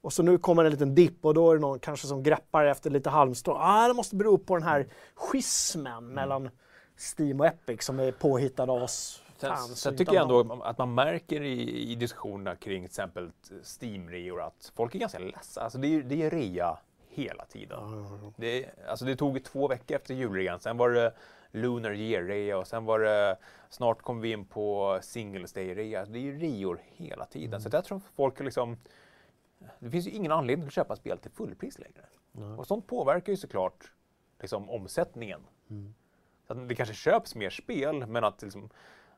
Och så nu kommer en liten dipp och då är det någon kanske som greppar efter lite halmstrå. Ah, det måste bero på den här schismen mellan Steam och Epic som är påhittad av oss Sen, sen tycker jag ändå att man märker i, i diskussionerna kring till exempel Steam-reor att folk är ganska ledsna. Alltså det är, det är rea hela tiden. Det, alltså det tog två veckor efter julrean, sen var det Lunar Year-rea och sen var det snart kom vi in på Singles Day-rea. Det är ju reor hela tiden. Så jag tror folk liksom det finns ju ingen anledning att köpa spel till fullpris längre. Och sånt påverkar ju såklart liksom, omsättningen. Så att det kanske köps mer spel, men att, liksom,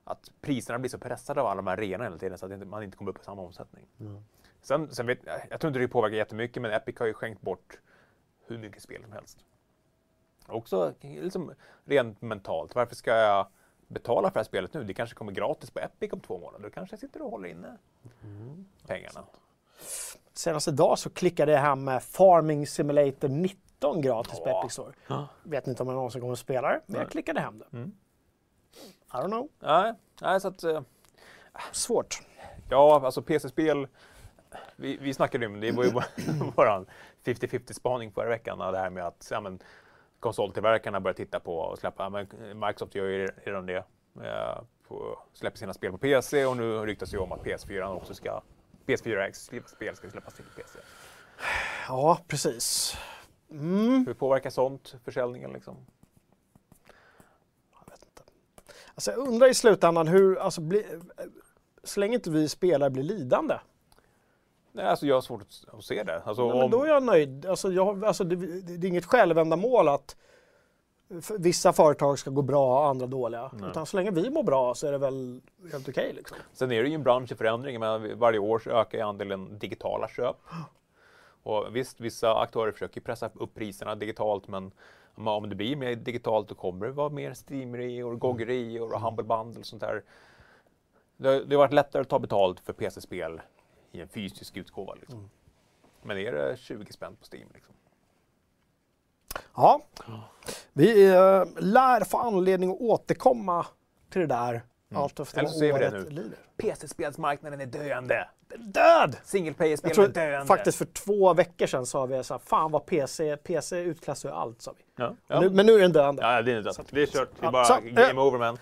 att priserna blir så pressade av alla de här reorna hela tiden så att man inte kommer upp i samma omsättning. Sen, sen vet, jag tror inte det påverkar jättemycket, men Epic har ju skänkt bort hur mycket spel som helst. Också liksom, rent mentalt, varför ska jag betala för det här spelet nu? Det kanske kommer gratis på Epic om två månader. Då kanske jag sitter och håller inne pengarna. Senast idag så klickade jag hem med Farming Simulator 19 gratis på Ja. Epic Store. Vet inte om jag någonsin kommer att spela det, men jag klickade hem det. Mm. I don't know. Nej, nej så att... eh, Svårt. Ja, alltså PC-spel. Vi, vi snackade ju om det, var ju vår 50-50 spaning förra veckan. Det här med att ja, men, konsoltillverkarna börjar titta på och släppa. Men Microsoft gör ju redan det. Eh, på, släpper sina spel på PC och nu ryktas ju om att PS4 också ska PS4 exklusiva spel ska släppas till PC. Ja, precis. Mm. Hur påverkar sånt försäljningen liksom? Alltså, jag undrar i slutändan hur, alltså, bli, så länge inte vi spelare blir lidande. Nej, alltså jag har svårt att, se det. Alltså, Nej, men då är jag nöjd. Alltså, jag, alltså, det, det är inget självändamål att vissa företag ska gå bra och andra dåliga. Utan så länge vi mår bra så är det väl helt okej. liksom. Sen är det ju en bransch i förändring. Men varje år så ökar andelen digitala köp. Och visst, vissa aktörer försöker pressa upp priserna digitalt, men om- det blir mer digitalt då kommer det vara mer Steam-reor, GOG-reor och Humble Bundle och sånt där. Det, har- det har varit lättare att ta betalt för PC-spel i en fysisk utgåva. Liksom. Men är det 20 spänn på Steam? Liksom? Ja, vi eh, lär få anledning att återkomma till det där allt eftersom Eller så ser vi det nu. lider. PC-spelsmarknaden är döende! Död! Single player-spel är döende! faktiskt för två veckor sedan sa vi så här, fan vad PC, PC utklassar ju allt sa vi. Ja. Men, nu, men nu är den döende. Ja, det är inte Det är kört. Det är bara så, game eh. over man.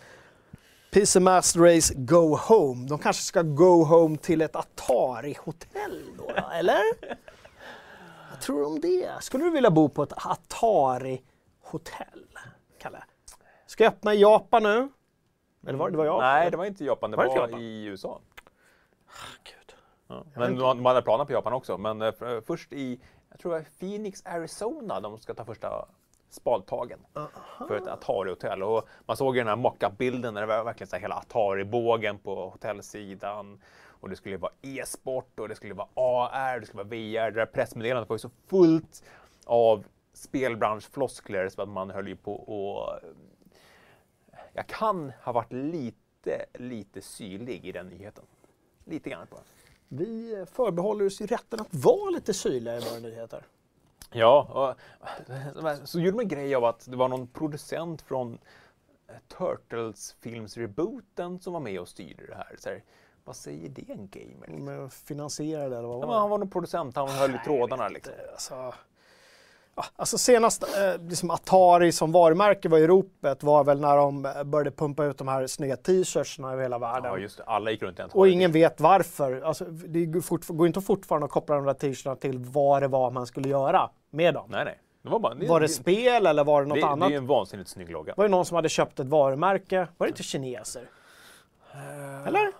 PC Master Race Go Home. De kanske ska go home till ett Atari-hotell då, eller? Vad tror du om det? Skulle du vilja bo på ett Atari-hotell, Kalle? Ska jag öppna i Japan nu? Eller var det, det var Japan? Nej, det var inte Japan. Det Var var, Japan? i USA. Gud. Ja. Men de, de hade planer på Japan också. Men eh, för, först i, jag tror det var Phoenix, Arizona, de ska ta första spadtagen för ett Atari-hotell. Och man såg ju den här mock-up-bilden där det var verkligen så hela Atari-bågen på hotellsidan. Och det skulle vara e-sport och det skulle vara AR, det skulle vara VR. Det där pressmeddelandet var ju så fullt av spelbranschfloskler så att man höll ju på och jag kan ha varit lite, lite syrlig i den nyheten. Lite grann den. Vi förbehåller oss ju rätten att vara lite syrliga i våra nyheter. Ja, och så gjorde man en grej av att det var någon producent från eh, Turtles-films-rebooten som var med och styrde det här. Så här vad säger det en gamer? Liksom? Finansierade eller vad Ja, var men han var någon producent, han höll i trådarna. Liksom. Alltså, ja, alltså senast eh, liksom Atari som varumärke var i ropet var väl när de eh, började pumpa ut de här snygga t-shirtsarna över hela världen. Ja, just det. Alla gick runt i och ingen vet varför. Alltså, det går inte fortfarande att koppla de där t-shirtarna till vad det var man skulle göra med dem. Nej, nej. Det var, bara, det, Var det spel eller var det något det, annat? det är en vansinnigt snygg logga. Var det någon som hade köpt ett varumärke? Var det inte kineser? Eh. Eller?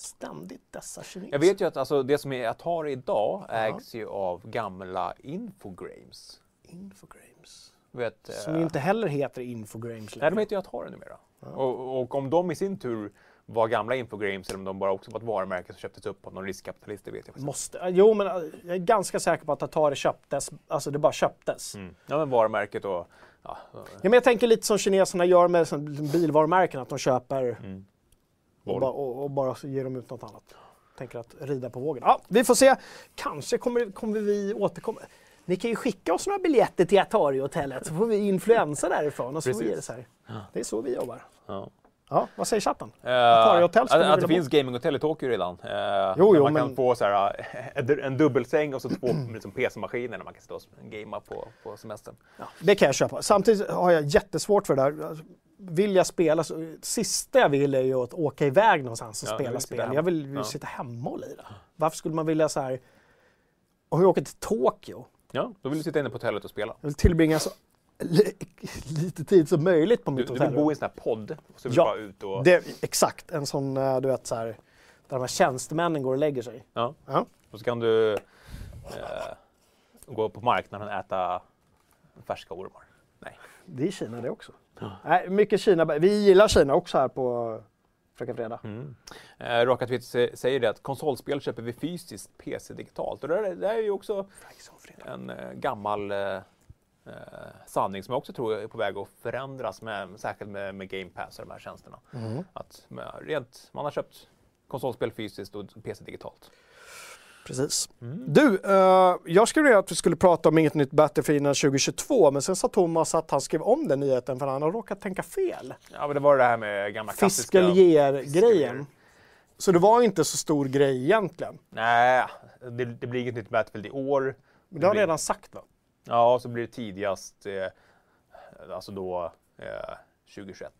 ständigt dessa kineser. Jag vet ju att alltså, det som är Atari idag ägs ju av gamla Infogrames. Infogrames. Vet, Som eh, inte heller heter Infogrames Nej, längre. de heter ju Atari numera. Och, och om de i sin tur var gamla Infogrames eller om de bara också var ett varumärke som köptes upp av någon riskkapitalist, det vet jag faktiskt. Måste, jo, men eh, jag är ganska säker på att Atari köptes. Alltså det bara köptes. Mm. Ja, men varumärket och... Ja, Ja, men jag tänker lite som kineserna gör med sån- bilvarumärken, att de köper mm. och, bara, och, och bara ger de ut något annat. Tänker att rida på vågen. Ja, vi får se. Kanske kommer, kommer vi återkomma. Ni kan ju skicka oss några biljetter till Atari-hotellet så får vi influensa därifrån och så Precis. det så här. Det är så vi jobbar. Ja. Ja, vad säger chatten? Uh, Atari-hotell att, ska man att det finns gaminghotell i Tokyo redan. Eh, Jo, jo, man kan men- få så här, eh, en dubbelsäng och så två liksom, PC-maskiner där man kan stå och gamea på, på semestern. Ja, det kan jag köpa. Samtidigt har jag jättesvårt för det där. Alltså, Vill jag spela, så, sista jag vill är ju att åka iväg någonstans och Ja, spela spel. Jag vill ju Ja. sitta hemma och lira. Varför skulle man vilja så här, om vi åker till Tokyo, Ja, då vill du sitta inne på hotellet och spela. jag vill tillbringa så lite tid som möjligt på Du, mitt du hotell. vill bo i en sån här podd och så vill Ja, du bara ut och... det, exakt, en sån, eh, du vet så här, där de här tjänstemännen går och lägger sig. Ja. Ja. Och så kan du eh, gå på marknaden och äta färska ormar. Nej. Det är i Kina det också. Nej, mycket Kina. Vi gillar Kina också här på Fröken Fredag. Mm. Eh, sä- säger det att konsolspel köper vi fysiskt, PC digitalt. Och det, där, det där är ju också en eh, gammal eh, eh, sanning som jag också tror är på väg att förändras, med, särskilt med, med Game Pass och de här tjänsterna. Mm. Att med, rent, man har köpt konsolspel fysiskt och PC digitalt. Precis. Du, eh, jag skrev ner att vi skulle prata om inget nytt Battlefield innan 2022, men sen sa Thomas att han skrev om den nyheten för han har råkat tänka fel. Ja, men det var det här med gamla klassiska... Fiskelier-grejen. Så det var inte så stor grej egentligen. Nej, det, det blir inget nytt Battlefield i år. Men det har blir- redan sagt va? Ja, så blir det tidigast, eh, alltså då eh, 2021.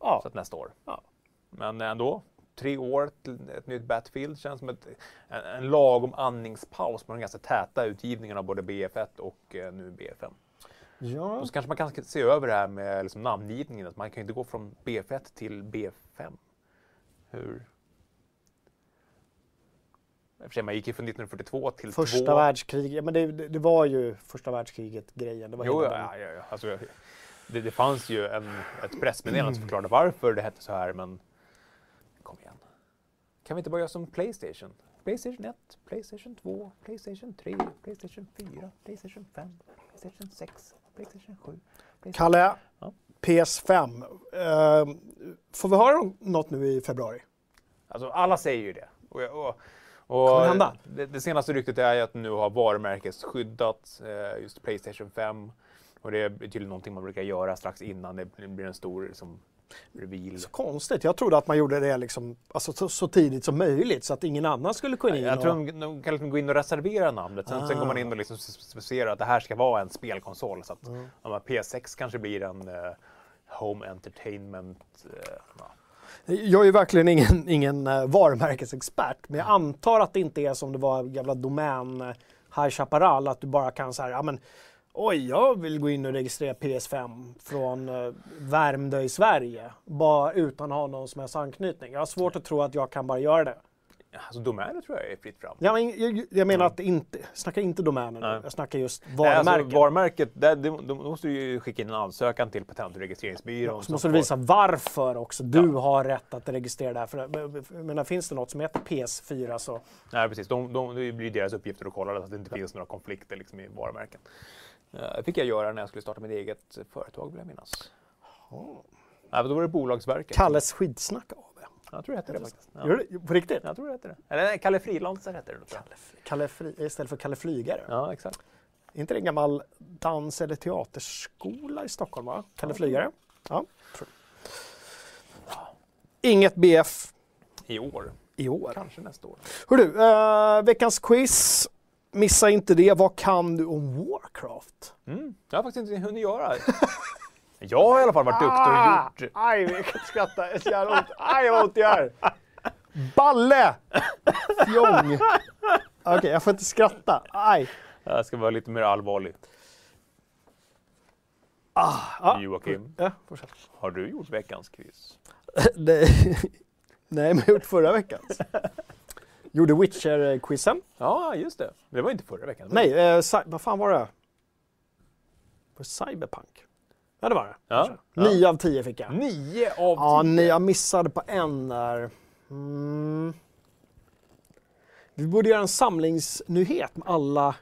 Ja. Så att nästa år. Ja. Men ändå, tre år till ett nytt Battlefield känns som ett, en, en lagom andningspaus på de ganska täta utgivningarna av både BF1 och eh, nu BF5. ja. Och så kanske man kan se över det här med liksom namngivningen, att man kan inte gå från BF1 till BF5. Hur? För man gick ju från 1942 till Första 2. världskriget, ja, men det, det, det var ju första världskriget-grejen. Det var Jo, ja, ja, ja. Alltså, det, det fanns ju en, ett pressmeddelande som förklarade varför det hette så här, men kom igen. Kan vi inte bara göra som Playstation? Playstation 1, Playstation 2, Playstation 3, Playstation 4, Playstation 5, Playstation 6, Playstation 7. Playstation... Kalle, Ja. PS5. Eh, får vi höra något nu i februari? Alltså alla säger ju det. Och, jag- och, och det hända? Det, det senaste ryktet är att nu har varumärkesskyddat eh, just Playstation 5. Och det är tydligen någonting man brukar göra strax innan det blir en stor liksom, reveal. Så konstigt. Jag trodde att man gjorde det liksom, alltså, så, så tidigt som möjligt så att ingen annan skulle kunna in Jag och... tror de, de kan liksom gå in och reservera namnet. Sen, sen går man in och liksom specificerar att det här ska vara en spelkonsol. Så att ja, men PS6 kanske blir en eh, Home Entertainment. Eh, ja. Jag är verkligen ingen, ingen uh, varumärkesexpert, men jag antar att det inte är som det var gamla domän uh, High Chaparral, att du bara kan säga, ja men oj, jag vill gå in och registrera PS5 från uh, Värmdö i Sverige, bara utan att ha någon som helst anknytning. Jag har svårt att tro att jag kan bara göra det. Alltså domäner tror jag är fritt fram. Ja, men, jag, jag menar att inte, jag snackar inte domänen nu, Nej. jag snackar just Nej, varumärken. Alltså, varumärket, där, då, då måste du ju skicka in en ansökan till Patent och registreringsbyrån. så som måste du visa varför också du Ja. har rätt att registrera det här. För, menar, finns det något som heter PS4 så Nej, precis. De, de, det blir deras uppgifter att kolla så att det inte finns några konflikter liksom, i varumärken. Eh, Det fick jag göra när jag skulle starta mitt eget företag, vill jag minnas. Nej, men då var det Bolagsverket. Kalles skidsnack. Jag tror det hette det faktiskt. Ja. Gör det? På riktigt? Jag tror det hette det. Eller nej, Kalle Frilansar hette det. Kalle Fri, istället för Kalle Flygare. Ja, exakt. Är inte det en gammal dans eller teaterskola i Stockholm? Va? Kalle Flygare? Ja. tror jag. Inget BF I år. i år. Kanske nästa år. Hör du, eh, veckans quiz. Missa inte det. Vad kan du om Warcraft? Mm. Jag har faktiskt inte hunnit göra. Jag har i alla fall varit duktig Ah! och gjort... Aj, jag kan inte skratta. Det jävla ont. Aj, vad ont det gör. Balle! Fjong. Okej, jag får inte skratta. Aj. Jag ska vara lite mer allvarlig. Ah, Joakim, ja, har du gjort veckans quiz? Nej, men jag gjort förra veckans. Gjorde Witcher-quizen. Ja, just det. Det var inte förra veckan. Nej, eh, vad fan var det? Var det Cyberpunk? Ja, det var det. Ja, ja. Nio av tio fick jag. Nio av Ja, tio. ni, jag missade på en där. Mm. Vi borde göra en samlingsnyhet med alla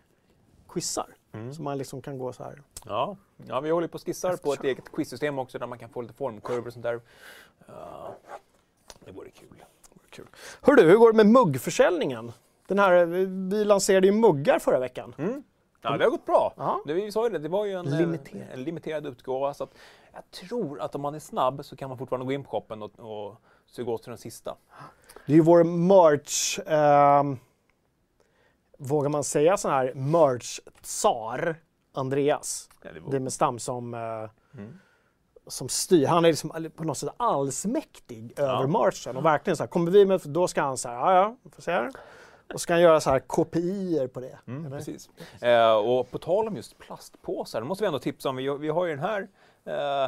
quizar. Mm. Så man liksom kan gå så här. Ja. ja, vi håller på och skissar på ett eget quizsystem också där man kan få lite formkurvor och sånt där. Ja, det vore kul. Kul. Hör du, hur går det med muggförsäljningen? Den här, vi vi lanserade ju muggar förra veckan. Mm. Ja, det har gått bra. Det, vi sa ju det, det var ju en eh, Limiterad. en limiterad utgåva. Så att jag tror att om man är snabb så kan man fortfarande gå in på shoppen och, och suga åt sig den sista. Det är ju vår merch, ehm, vågar man säga sån här merch-tsar, Andreas Ja, det var, Dimenstam som, eh, Mm. som styr. Han är liksom på något sätt allsmäktig Ja. över merchen och verkligen så här, kommer vi med, då ska han så här, ja ja, får se här. Och ska han göra så här kopior på det. Mm, precis. Eh, och på tal om just plastpåsar, då måste vi ändå tipsa om, vi, vi har ju den här eh,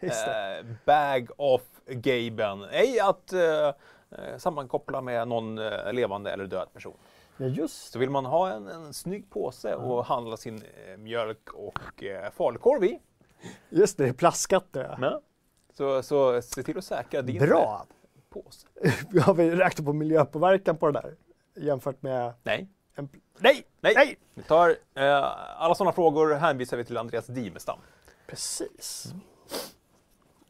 eh, Bag of Gaben. Ej att eh, eh, sammankoppla med någon eh, levande eller död person. Ja, just Så vill man ha en, en snygg påse och handla sin mjölk och eh, falukorv i, Just det, plastskatter. Ja. så, så se till att säkra din Bra! påse. Har vi räknat på miljöpåverkan på det där? Jämfört med... Nej, En... Nej! nej. Nej! Vi tar eh, alla sådana frågor hänvisar vi till Andreas Dimestam. Precis.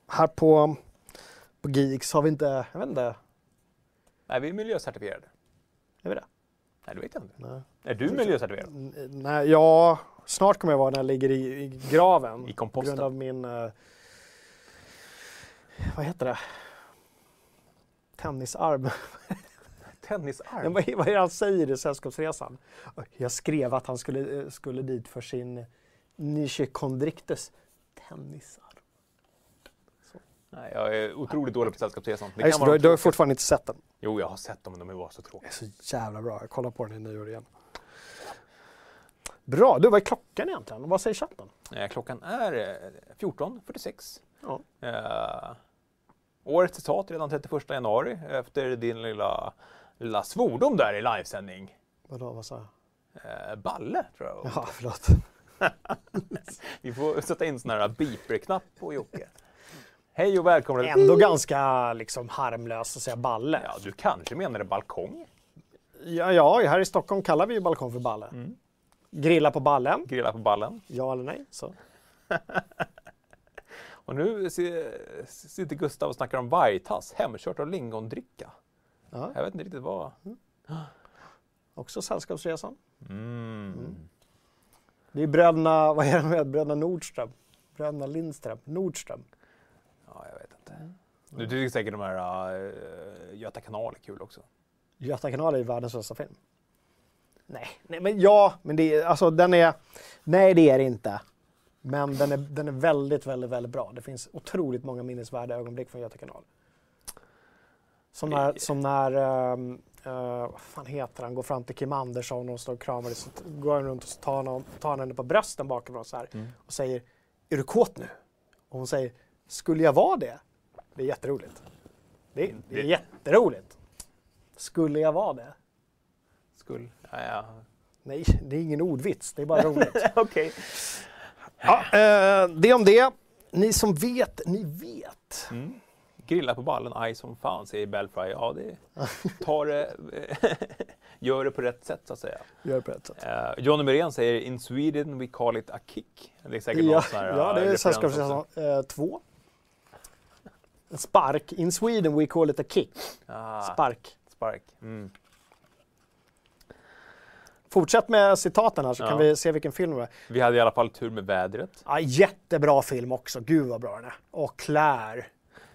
Här på, på Geeks har vi inte, jag vet inte, Är vi miljöcertifierade? är vi det? Nej, det vet jag inte. Nej. Är du miljöcertifierad? Nej, ja, snart kommer jag vara när jag ligger i, i graven. I På komposten? grund av min, eh, vad heter det? Tennisarm. Tennisarm? Men vad, är- vad är det han säger i Sällskapsresan? Jag skrev att han skulle, eh, skulle dit för sin Nichekondrictus tennisarm. Nej, jag är otroligt dålig på Sällskapsresan. Det just, du, du har fortfarande inte sett den. Jo, jag har sett dem, men de var så tråkiga. Det är så jävla bra. Jag kollar på den i nyår igen. Bra. Du, vad är klockan egentligen? Vad säger chatten? Eh, klockan är eh, 14.46. Ja. Eh, årets citat redan 31 januari efter din lilla, lilla svordom där i livesändning. Vadå, vad sa jag? Eh, balle, tror jag. Jaha, förlåt. Vi får sätta in sån här beeper-knapp på Jocke. Hej och välkomna Ändå ganska liksom harmlöst att säga balle. Ja, du kanske menade balkong? Ja, ja, här i Stockholm kallar vi ju balkong för balle. Mm. Grilla på ballen, Grilla på ballen. ja eller nej? Så. Och nu si- sitter Gustav och snackar om vargtass, hemkört och lingondricka. Ja, Jag vet inte riktigt vad... också Sällskapsresan. Mm. Det är bröderna, vad är det med bröderna Nordström? Bröderna Lindström? Nordström? Ja, jag vet inte. Du tycker säkert de här uh, Göta kanal är kul också. Göta kanal är ju världens bästa film. Nej, nej men ja, men det är, alltså den är, nej det är det inte. Men den är, den är väldigt, väldigt, väldigt bra. Det finns otroligt många minnesvärda ögonblick från Göta kanal. Som när, som när ehm, eh, vad fan heter han, går fram till Kim Andersson och står och kramar så t- går han runt och så tar han, tar han henne på brösten bakifrån så här Mm. och säger Är du kåt nu? Och hon säger Skulle jag vara det? Det är jätteroligt. Det är, det är jätteroligt. Skulle jag vara det? Skull. Ja, ja. Nej, det är ingen ordvits. Det är bara roligt. Okej. ja, eh, det om det. Ni som vet, ni vet. Mm. Grilla på ballen, aj som fan, säger Belfry. Ja, det tar det, gör det på rätt sätt så att säga. Gör det på rätt sätt. Uh, Johnny Merén säger In Sweden we call it a kick. Det är säkert Ja, någon sån här, ja, det eh, är Sällskapsresan eh, två. En spark. In Sweden we call it a kick. Ah, Spark. spark. Mm. Fortsätt med citaten här så Ja. kan vi se vilken film det är. Vi hade i alla fall tur med vädret. Ja, jättebra film också. Gud vad bra den är. Och Claire.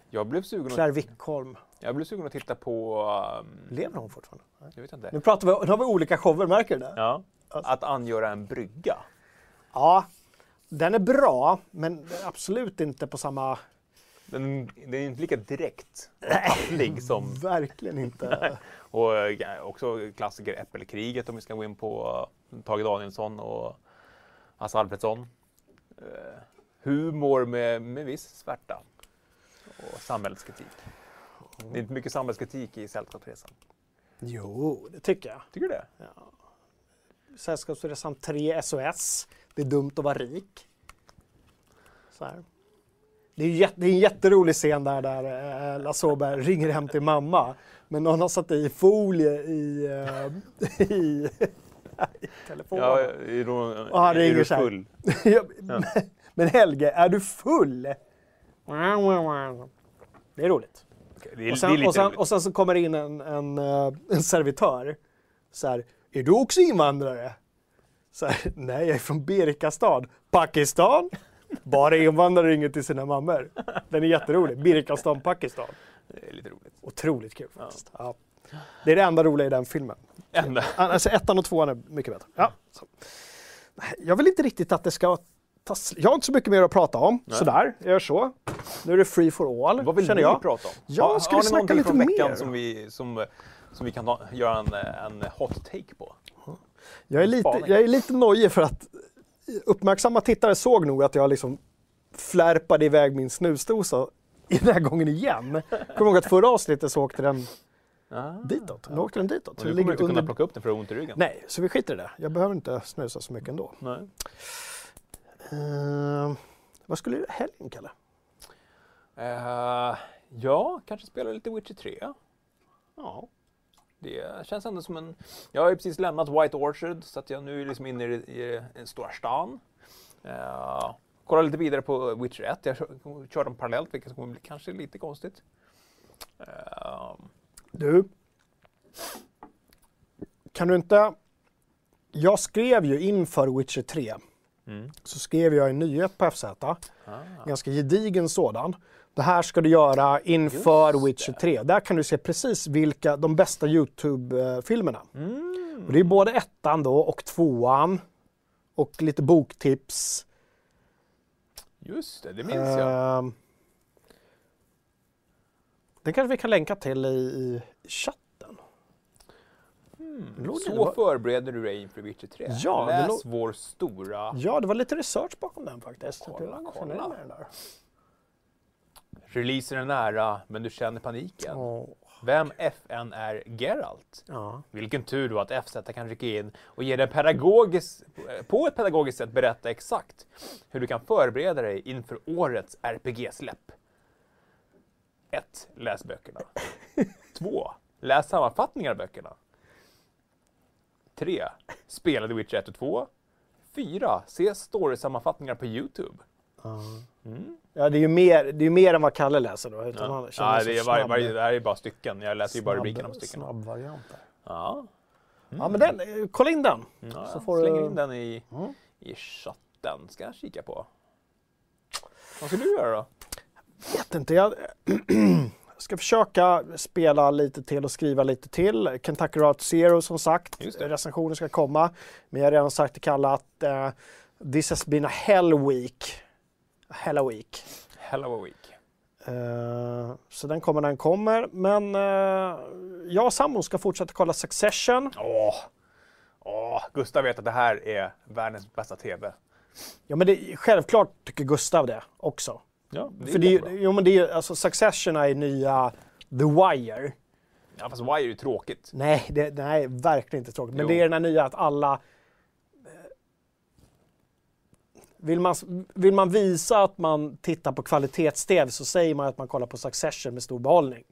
Jag blev sugen, Claire Wickholm. jag blev sugen att titta på... Um, Lever hon fortfarande? Nej. jag vet inte. Nu pratar vi, nu har vi olika shower, märker du det? Ja, Alltså. att angöra en brygga. Ja, den är bra, men absolut inte på samma... Den, den är inte lika direkt tafflig som... Verkligen inte. Och också klassiker Äppelkriget om vi ska gå in på uh, Tage Danielsson och Hasse Alfredsson. Uh, humor med, med viss svärta och samhällskritik. Det är inte mycket samhällskritik i Sällskapsresan. Jo, det tycker jag. Tycker du det? Sällskapsresan 3 SOS. Det är dumt att vara rik. Så här. Det är, jätte, det är en jätterolig scen där, där eh, Lasse Åberg ringer hem till mamma. Men någon har satt i folie i, eh, i, i telefonen. Ja, är du, Och han är ringer du så här. full? Ja, Men Helge, är du full? Det är roligt. Okej, Det är, Och det sen, är lite och, sen, roligt. och sen så kommer det in en, en, eh, en servitör. Så här, är du också invandrare? Så här, Nej, jag är från Birkastad. Pakistan? Bara invandrare ringer till sina mammor. Den är jätterolig. Birkastan, Pakistan. Det är lite roligt. Otroligt kul faktiskt. Ja. Det är det enda roliga i den filmen. Ända. Alltså ettan och tvåan är mycket bättre. Ja. Så. Jag vill inte riktigt att det ska Jag har inte så mycket mer att prata om. Nej. Sådär, jag gör så. Nu är det free for all, Vad vill känner ni jag. prata om? Jag har, skulle har ni snacka någonting lite från veckan mer. som vi, som, som vi kan ta, göra en, en hot take på? Jag är, lite, jag är lite nojig för att uppmärksamma tittare såg nog att jag liksom flärpade iväg min snusdosa i den här gången igen. Kommer ihåg att förra avsnittet så åkte den Ah. ditåt. Nu åkte den ditåt. Så den kommer du inte kunna under... plocka upp den för att ha ont i ryggen. Nej, så vi skiter i det. Jag behöver inte snusa så mycket ändå. Nej. Uh, vad skulle du helgen Kalle? Eh, ja, kanske spela lite Witcher 3. Ja. Det känns ändå som en... Jag har ju precis lämnat White Orchard så att jag nu är liksom inne i, i en stora stan. Uh, kollar lite vidare på Witcher 1. Jag kör, kör dem parallellt vilket kommer bli kanske lite konstigt. Eh, Du, kan du inte... Jag skrev ju inför Witcher 3, mm. så skrev jag en nyhet på FZ, ah. ganska gedigen sådan. Det här ska du göra inför Just Witcher 3. Där kan du se precis vilka de bästa Youtube-filmerna. Och det är både ettan då och tvåan. Och lite boktips. Just det, det minns jag. Ehm, Den kanske vi kan länka till i, i chatten. Det Så var- förbereder du dig inför Witcher 3? Ja, Läs lå- vår stora Ja, det var lite research bakom den faktiskt. Kolla, kolla. den där. Releasen är nära, men du känner paniken. Åh, Vem FN är Geralt? ja. Vilken tur då att FZ kan rycka in och ge dig pedagogiskt, på ett pedagogiskt sätt berätta exakt hur du kan förbereda dig inför årets RPG-släpp. 1. Läs böckerna. 2. Läs sammanfattningar av böckerna. 3. Spela The Witcher 1 och 2. 4. Se story-sammanfattningar på Youtube. Mm. ja, det är ju mer, det är mer än vad Kalle läser då. Utan Ja. Ja, det, är snabb- varje, det här är bara stycken. Jag läser ju bara rubrikerna på stycken. Snabb variant där. Ja. Ja, men den, kolla in den. Ja, Så får slänger du- in den i, Mm. i chatten. Ska jag kika på. Vad ska du göra då? vet inte. Jag ska försöka spela lite till och skriva lite till. Kentucky Route Zero som sagt. Recensionen ska komma. Men jag har redan sagt till Kalle att eh, this has been a hell week. A hell a week. Hello a week. Eh, så den kommer när den kommer. Men eh, jag och sambon ska fortsätta kolla Succession. Åh! Åh, Gustav vet att det här är världens bästa TV. Ja men det, självklart tycker Gustav det också. Ja, det är För det, är- jo, men det är, alltså Succession är nya The Wire. Ja, fast Wire är ju tråkigt. Nej, det, nej, verkligen inte tråkigt. Men Jo. det är den här nya att alla... Vill man, vill man visa att man tittar på kvalitets-TV så säger man att man kollar på Succession med stor behållning.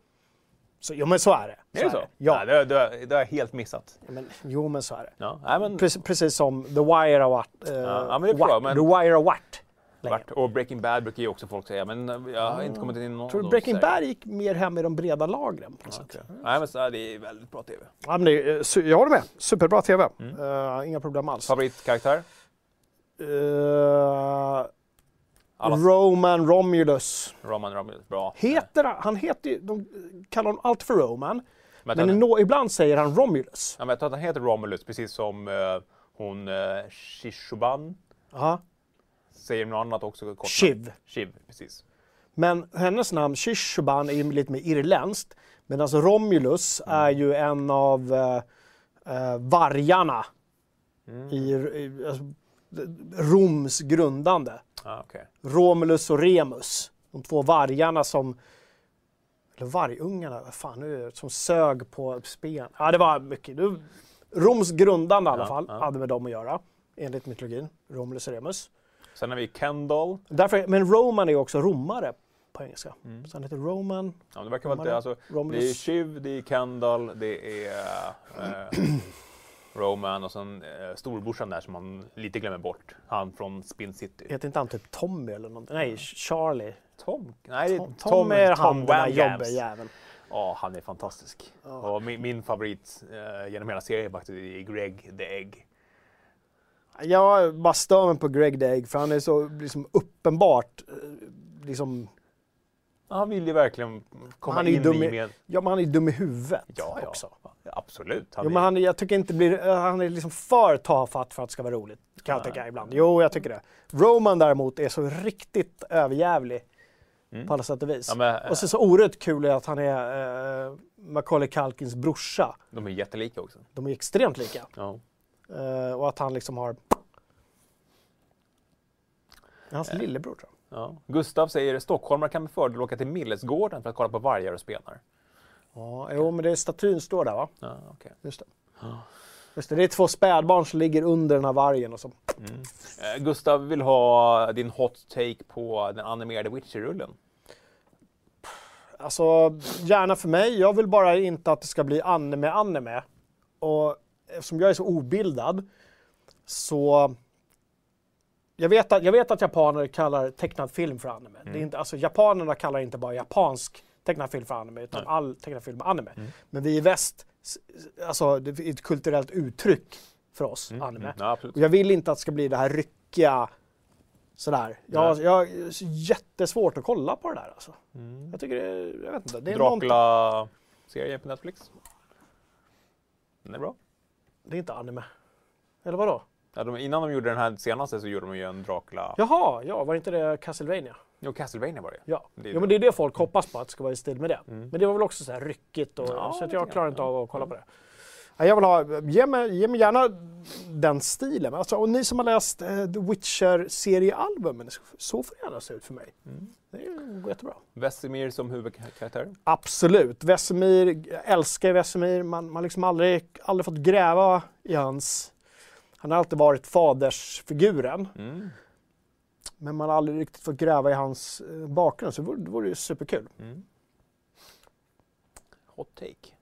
Så, jo men så är det. Är det så? Ja. Nej, det, det, det har jag helt missat. Men, jo men så är det. Ja, nej, men, Precis, precis som The Wire har varit. eh, ja, men det varit- jag, men- The Wire har varit. Vart, och Breaking Bad brukar ju också folk säga, men jag har inte kommit in i någon Tror du Breaking. Bad gick mer hem i de breda lagren? På något sätt? Nej, men så, det är väldigt bra TV. Ja, men det, är, eh, jag håller med. Superbra TV. Mm. Eh, inga problem alls. Favoritkaraktär? Alla. Roman Romulus. Roman Romulus, bra. Heter han, han heter ju, de kallar honom allt för Roman, Men, men nå, ibland säger han Romulus. ja, men jag tror att han heter Romulus, precis som eh, hon uh, Shishuban Ja. Säger något annat också. Kort Shiv. Shiv, precis. Men hennes namn Shishuban är ju lite mer irländskt. Medan Romulus Mm. är ju en av eh, eh, vargarna Mm. i, i alltså, Roms grundande. Ah, okay. Romulus och Remus. De två vargarna som eller vargungarna, vad fan nu är det, som sög på spen. Ja, det var mycket. Roms grundande i alla Ja, fall ja. hade med dem att göra, enligt mytologin. Romulus och Remus. Sen har vi Kendall. Därför, men Roman är också romare på engelska. Mm. Så han heter Roman, Ja, det verkar vara alltså, det är. Shiv, det är Kendall, det är eh, Roman och sen eh, storbrorsan där som man lite glömmer bort. Han från Spin City. Heter inte han typ Tommy eller något? Nej, Charlie. Tom? Nej, Tom, Tom, Tom är han Tom den där Wamgams. jobbejäveln. Ja, han är fantastisk. Ja. Och min, min favorit eh, genom hela serien faktiskt är Greg the Egg. Jag bara stör mig på Greg the Egg för han är så liksom, uppenbart eh, liksom, Han vill ju verkligen komma Han är ju in dum i med... Ja, men han är dum i huvudet Ja, ja. också. Absolut. Han är, men han, jag tycker inte blir, eh, han är liksom för tafatt för att det ska vara roligt. Kan jag tycka ibland. Jo, jag tycker det. Roman däremot är så riktigt överjävlig Mm. på alla sätt och vis. ja, men, Och så, så oerhört kul är att han är eh, Macaulay Culkins brorsa. de är jättelika också. De är extremt lika. Ja. Eh, och att han liksom har... Hans Eh. lillebror tror jag. Ja. Gustav säger stockholmare kan med fördel åka till Millesgården för att kolla på vargar och spenar. Ja, jo, men det är statyn står där va? Ja, okej. Just det. Ja. Just det, det är två spädbarn som ligger under den här vargen och så. Mm. Eh, Gustav vill ha din hot take på den animerade Witcher-rullen. Alltså, gärna för mig. Jag vill bara inte att det ska bli anime anime. Och eftersom jag är så obildad så... Jag vet att, jag vet att japaner kallar tecknad film för anime. Det är inte, alltså, japanerna kallar inte bara japansk tecknad film för anime, utan Nej. all tecknad film är anime. Mm. Men vi i väst, alltså det är ett kulturellt uttryck för oss, anime. Ja, absolut. Och jag vill inte att det ska bli det här ryckiga, sådär. Jag, Nej. jag är jättesvårt att kolla på det där alltså. Mm. Jag tycker det är, jag vet inte. Det är, Dracula-serien på Netflix. Den är bra. det är inte anime. Eller vadå? Ja, de, innan de gjorde den här senaste så gjorde de ju en Dracula. Jaha, ja, var inte det Castlevania? Jo, Castlevania var det. Ja. Det är Jo, men det är det folk hoppas på, att det ska vara i stil med det. Mm. Men det var väl också så här ryckigt och, Ja, så att jag klarar inte av att kolla på det. Ja, Jag vill ha, ge mig, ge mig gärna den stilen. Alltså, och ni som har läst eh, The Witcher-seriealbumen, så får det gärna se ut för mig. Mm. Det går jättebra. Vesemir som huvudkaraktär. Absolut. Vesemir, älskar Vesemir. Man har liksom aldrig, aldrig fått gräva i hans... Han har alltid varit fadersfiguren. Mm. Men man har aldrig riktigt fått gräva i hans eh, bakgrund. Så det vore, det vore ju superkul. Mm. Hot take.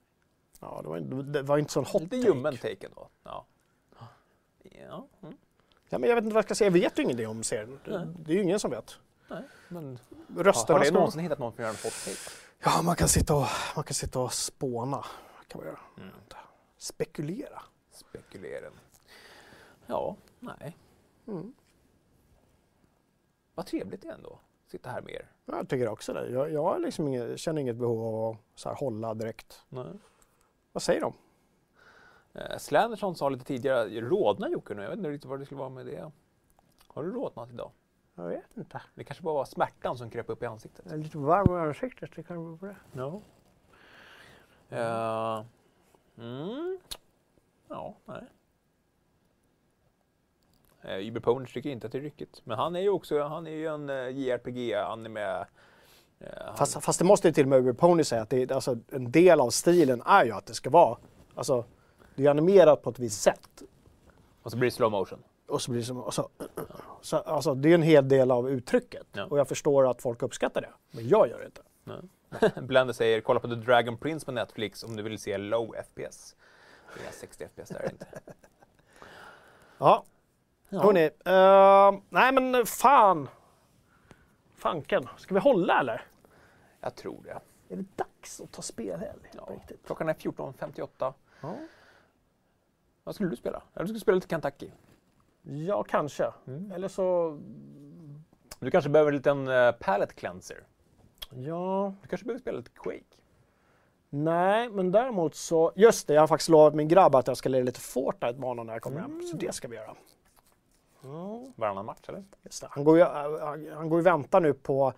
Ja, det var, det var inte sån hot Lite take. ljummen take ändå. Ja. Ja, mm. Ja, men jag vet inte vad jag ska säga. Jag vet ju ingenting om serien. Det, det är ju ingen som vet. Nej, men Rösterna har det någonsin hittat någon att göra en hot take? Ja, man kan sitta och, man kan sitta och spåna. Kan man göra. Mm. Spekulera. Spekulera. Ja, nej. Mm. Vad trevligt det är ändå. Sitta här med er. Ja, Jag tycker också det. Jag, jag liksom inget, känner inget behov av att så här, hålla direkt. Nej. Vad säger de? Eh, Slanderson sa lite tidigare, rodna Jocke nu? Jag vet inte riktigt vad det skulle vara med det. Har du rodnat idag? Jag vet inte. Det kanske bara var smärtan som kröp upp i ansiktet. Jag är lite varm i ansiktet. Det kan vara på det. Ja. Uh, mm. Ja, nej. Uber Ponish tycker inte att det är ryckigt. Men han är ju också han är ju en uh, JRPG-anime. Uh, Fast, fast det måste ju till och med Uber Pony säga att det, är- alltså, en del av stilen är ju att det ska vara, alltså det är animerat på ett visst sätt. och så blir det slow motion. Och så blir det som, och så, så, alltså, det är en hel del av uttrycket. Ja. Och jag förstår att folk uppskattar det. Men jag gör det inte. Blender säger kolla på The Dragon Prince på Netflix om du vill se low FPS. Det är 60 FPS där inte. Ja, Ja. hörni. eh, nej men fan. Fanken. Ska vi hålla eller? Jag tror det. Är det dags att ta spelhelg? Ja. Riktigt? Klockan är 14.58. Ja. Vad skulle du spela? Eller du skulle spela lite Kentucky. ja, kanske. Mm. Eller så, Du kanske behöver en liten uh, palette cleanser. ja. Du kanske behöver spela lite Quake. Nej, men däremot så, just det, jag har faktiskt lovat min grabb att jag ska lära lite Fortnite honom när jag kommer hem. Så det ska vi göra. Ja, Varannan match eller? Han går ju, äh, han går ju väntar nu på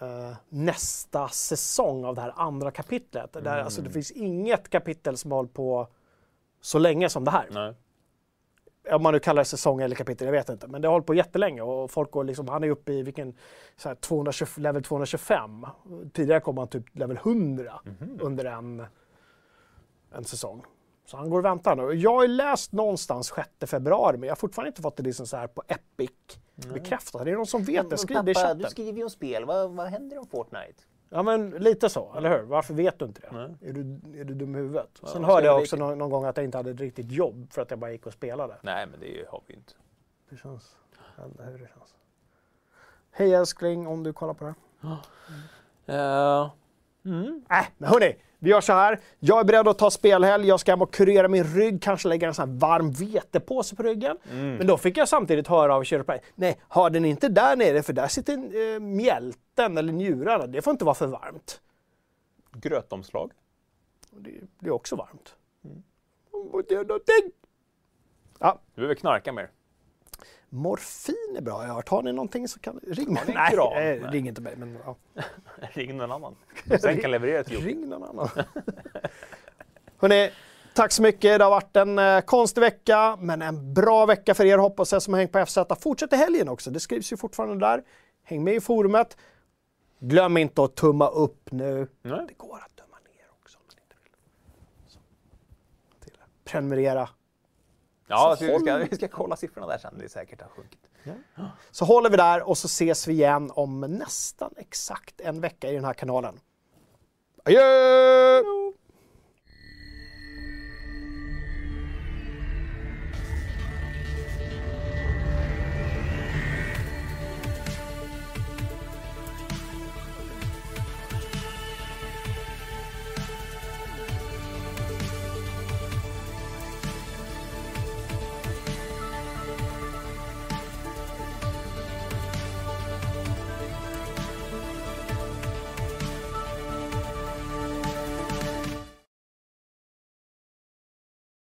eh, nästa säsong av det här andra kapitlet. Där, alltså, det finns inget kapitel som har hållit på så länge som det här. Nej. om man nu kallar det säsong eller kapitel, jag vet inte. Men det har hållit på jättelänge och folk går liksom, han är uppe i vilken, så här, 220, level 225. Tidigare kom han typ level 100 under en, en säsong. Så han går och väntar nu. Jag har ju läst någonstans 6 februari, men jag har fortfarande inte fått det liksom så här på Epic bekräftat. Det är någon som vet det, skriv det i chatten. du skriver ju om spel. Vad, vad händer om Fortnite? Ja men lite så, eller hur? Varför vet du inte det? Nej. Är du, är du dum i huvudet? Sen så hörde jag också någon, någon gång att jag inte hade ett riktigt jobb för att jag bara gick och spelade. Nej, men det har vi inte. Det känns... Inte hur det känns. Hej älskling, om du kollar på det här. Uh, mm. Äh, men hörni, vi gör så här. Jag är beredd att ta spelhelg. Jag ska hem och kurera min rygg, kanske lägga en sån här varm vetepåse på ryggen. Men då fick jag samtidigt höra av kiropraktorn, nej, ha den inte där nere för där sitter eh, mjälten eller njurarna. Det får inte vara för varmt. Grötomslag. Det, det är också varmt. Mm. Ja, Du behöver knarka mer. Morfin är bra, jag har hört. Har ni någonting så kan ring mig. Nej, Nej. ring inte mig. Men, ja. Ring någon annan. Sen kan leverera till jobb. Ring någon annan. Hörrni, tack så mycket. Det har varit en eh, konstig vecka, men en bra vecka för er hoppas jag som har hängt på FZ. Fortsätt i helgen också. Det skrivs ju fortfarande där. Häng med i forumet. Glöm inte att tumma upp nu. Nej. Det går att tumma ner också om man inte vill. Prenumerera. Ja, Så så vi, ska, vi ska kolla siffrorna där sen. Det är säkert har sjunkit. Så håller vi där och så ses vi igen om nästan exakt en vecka i den här kanalen. Adjö!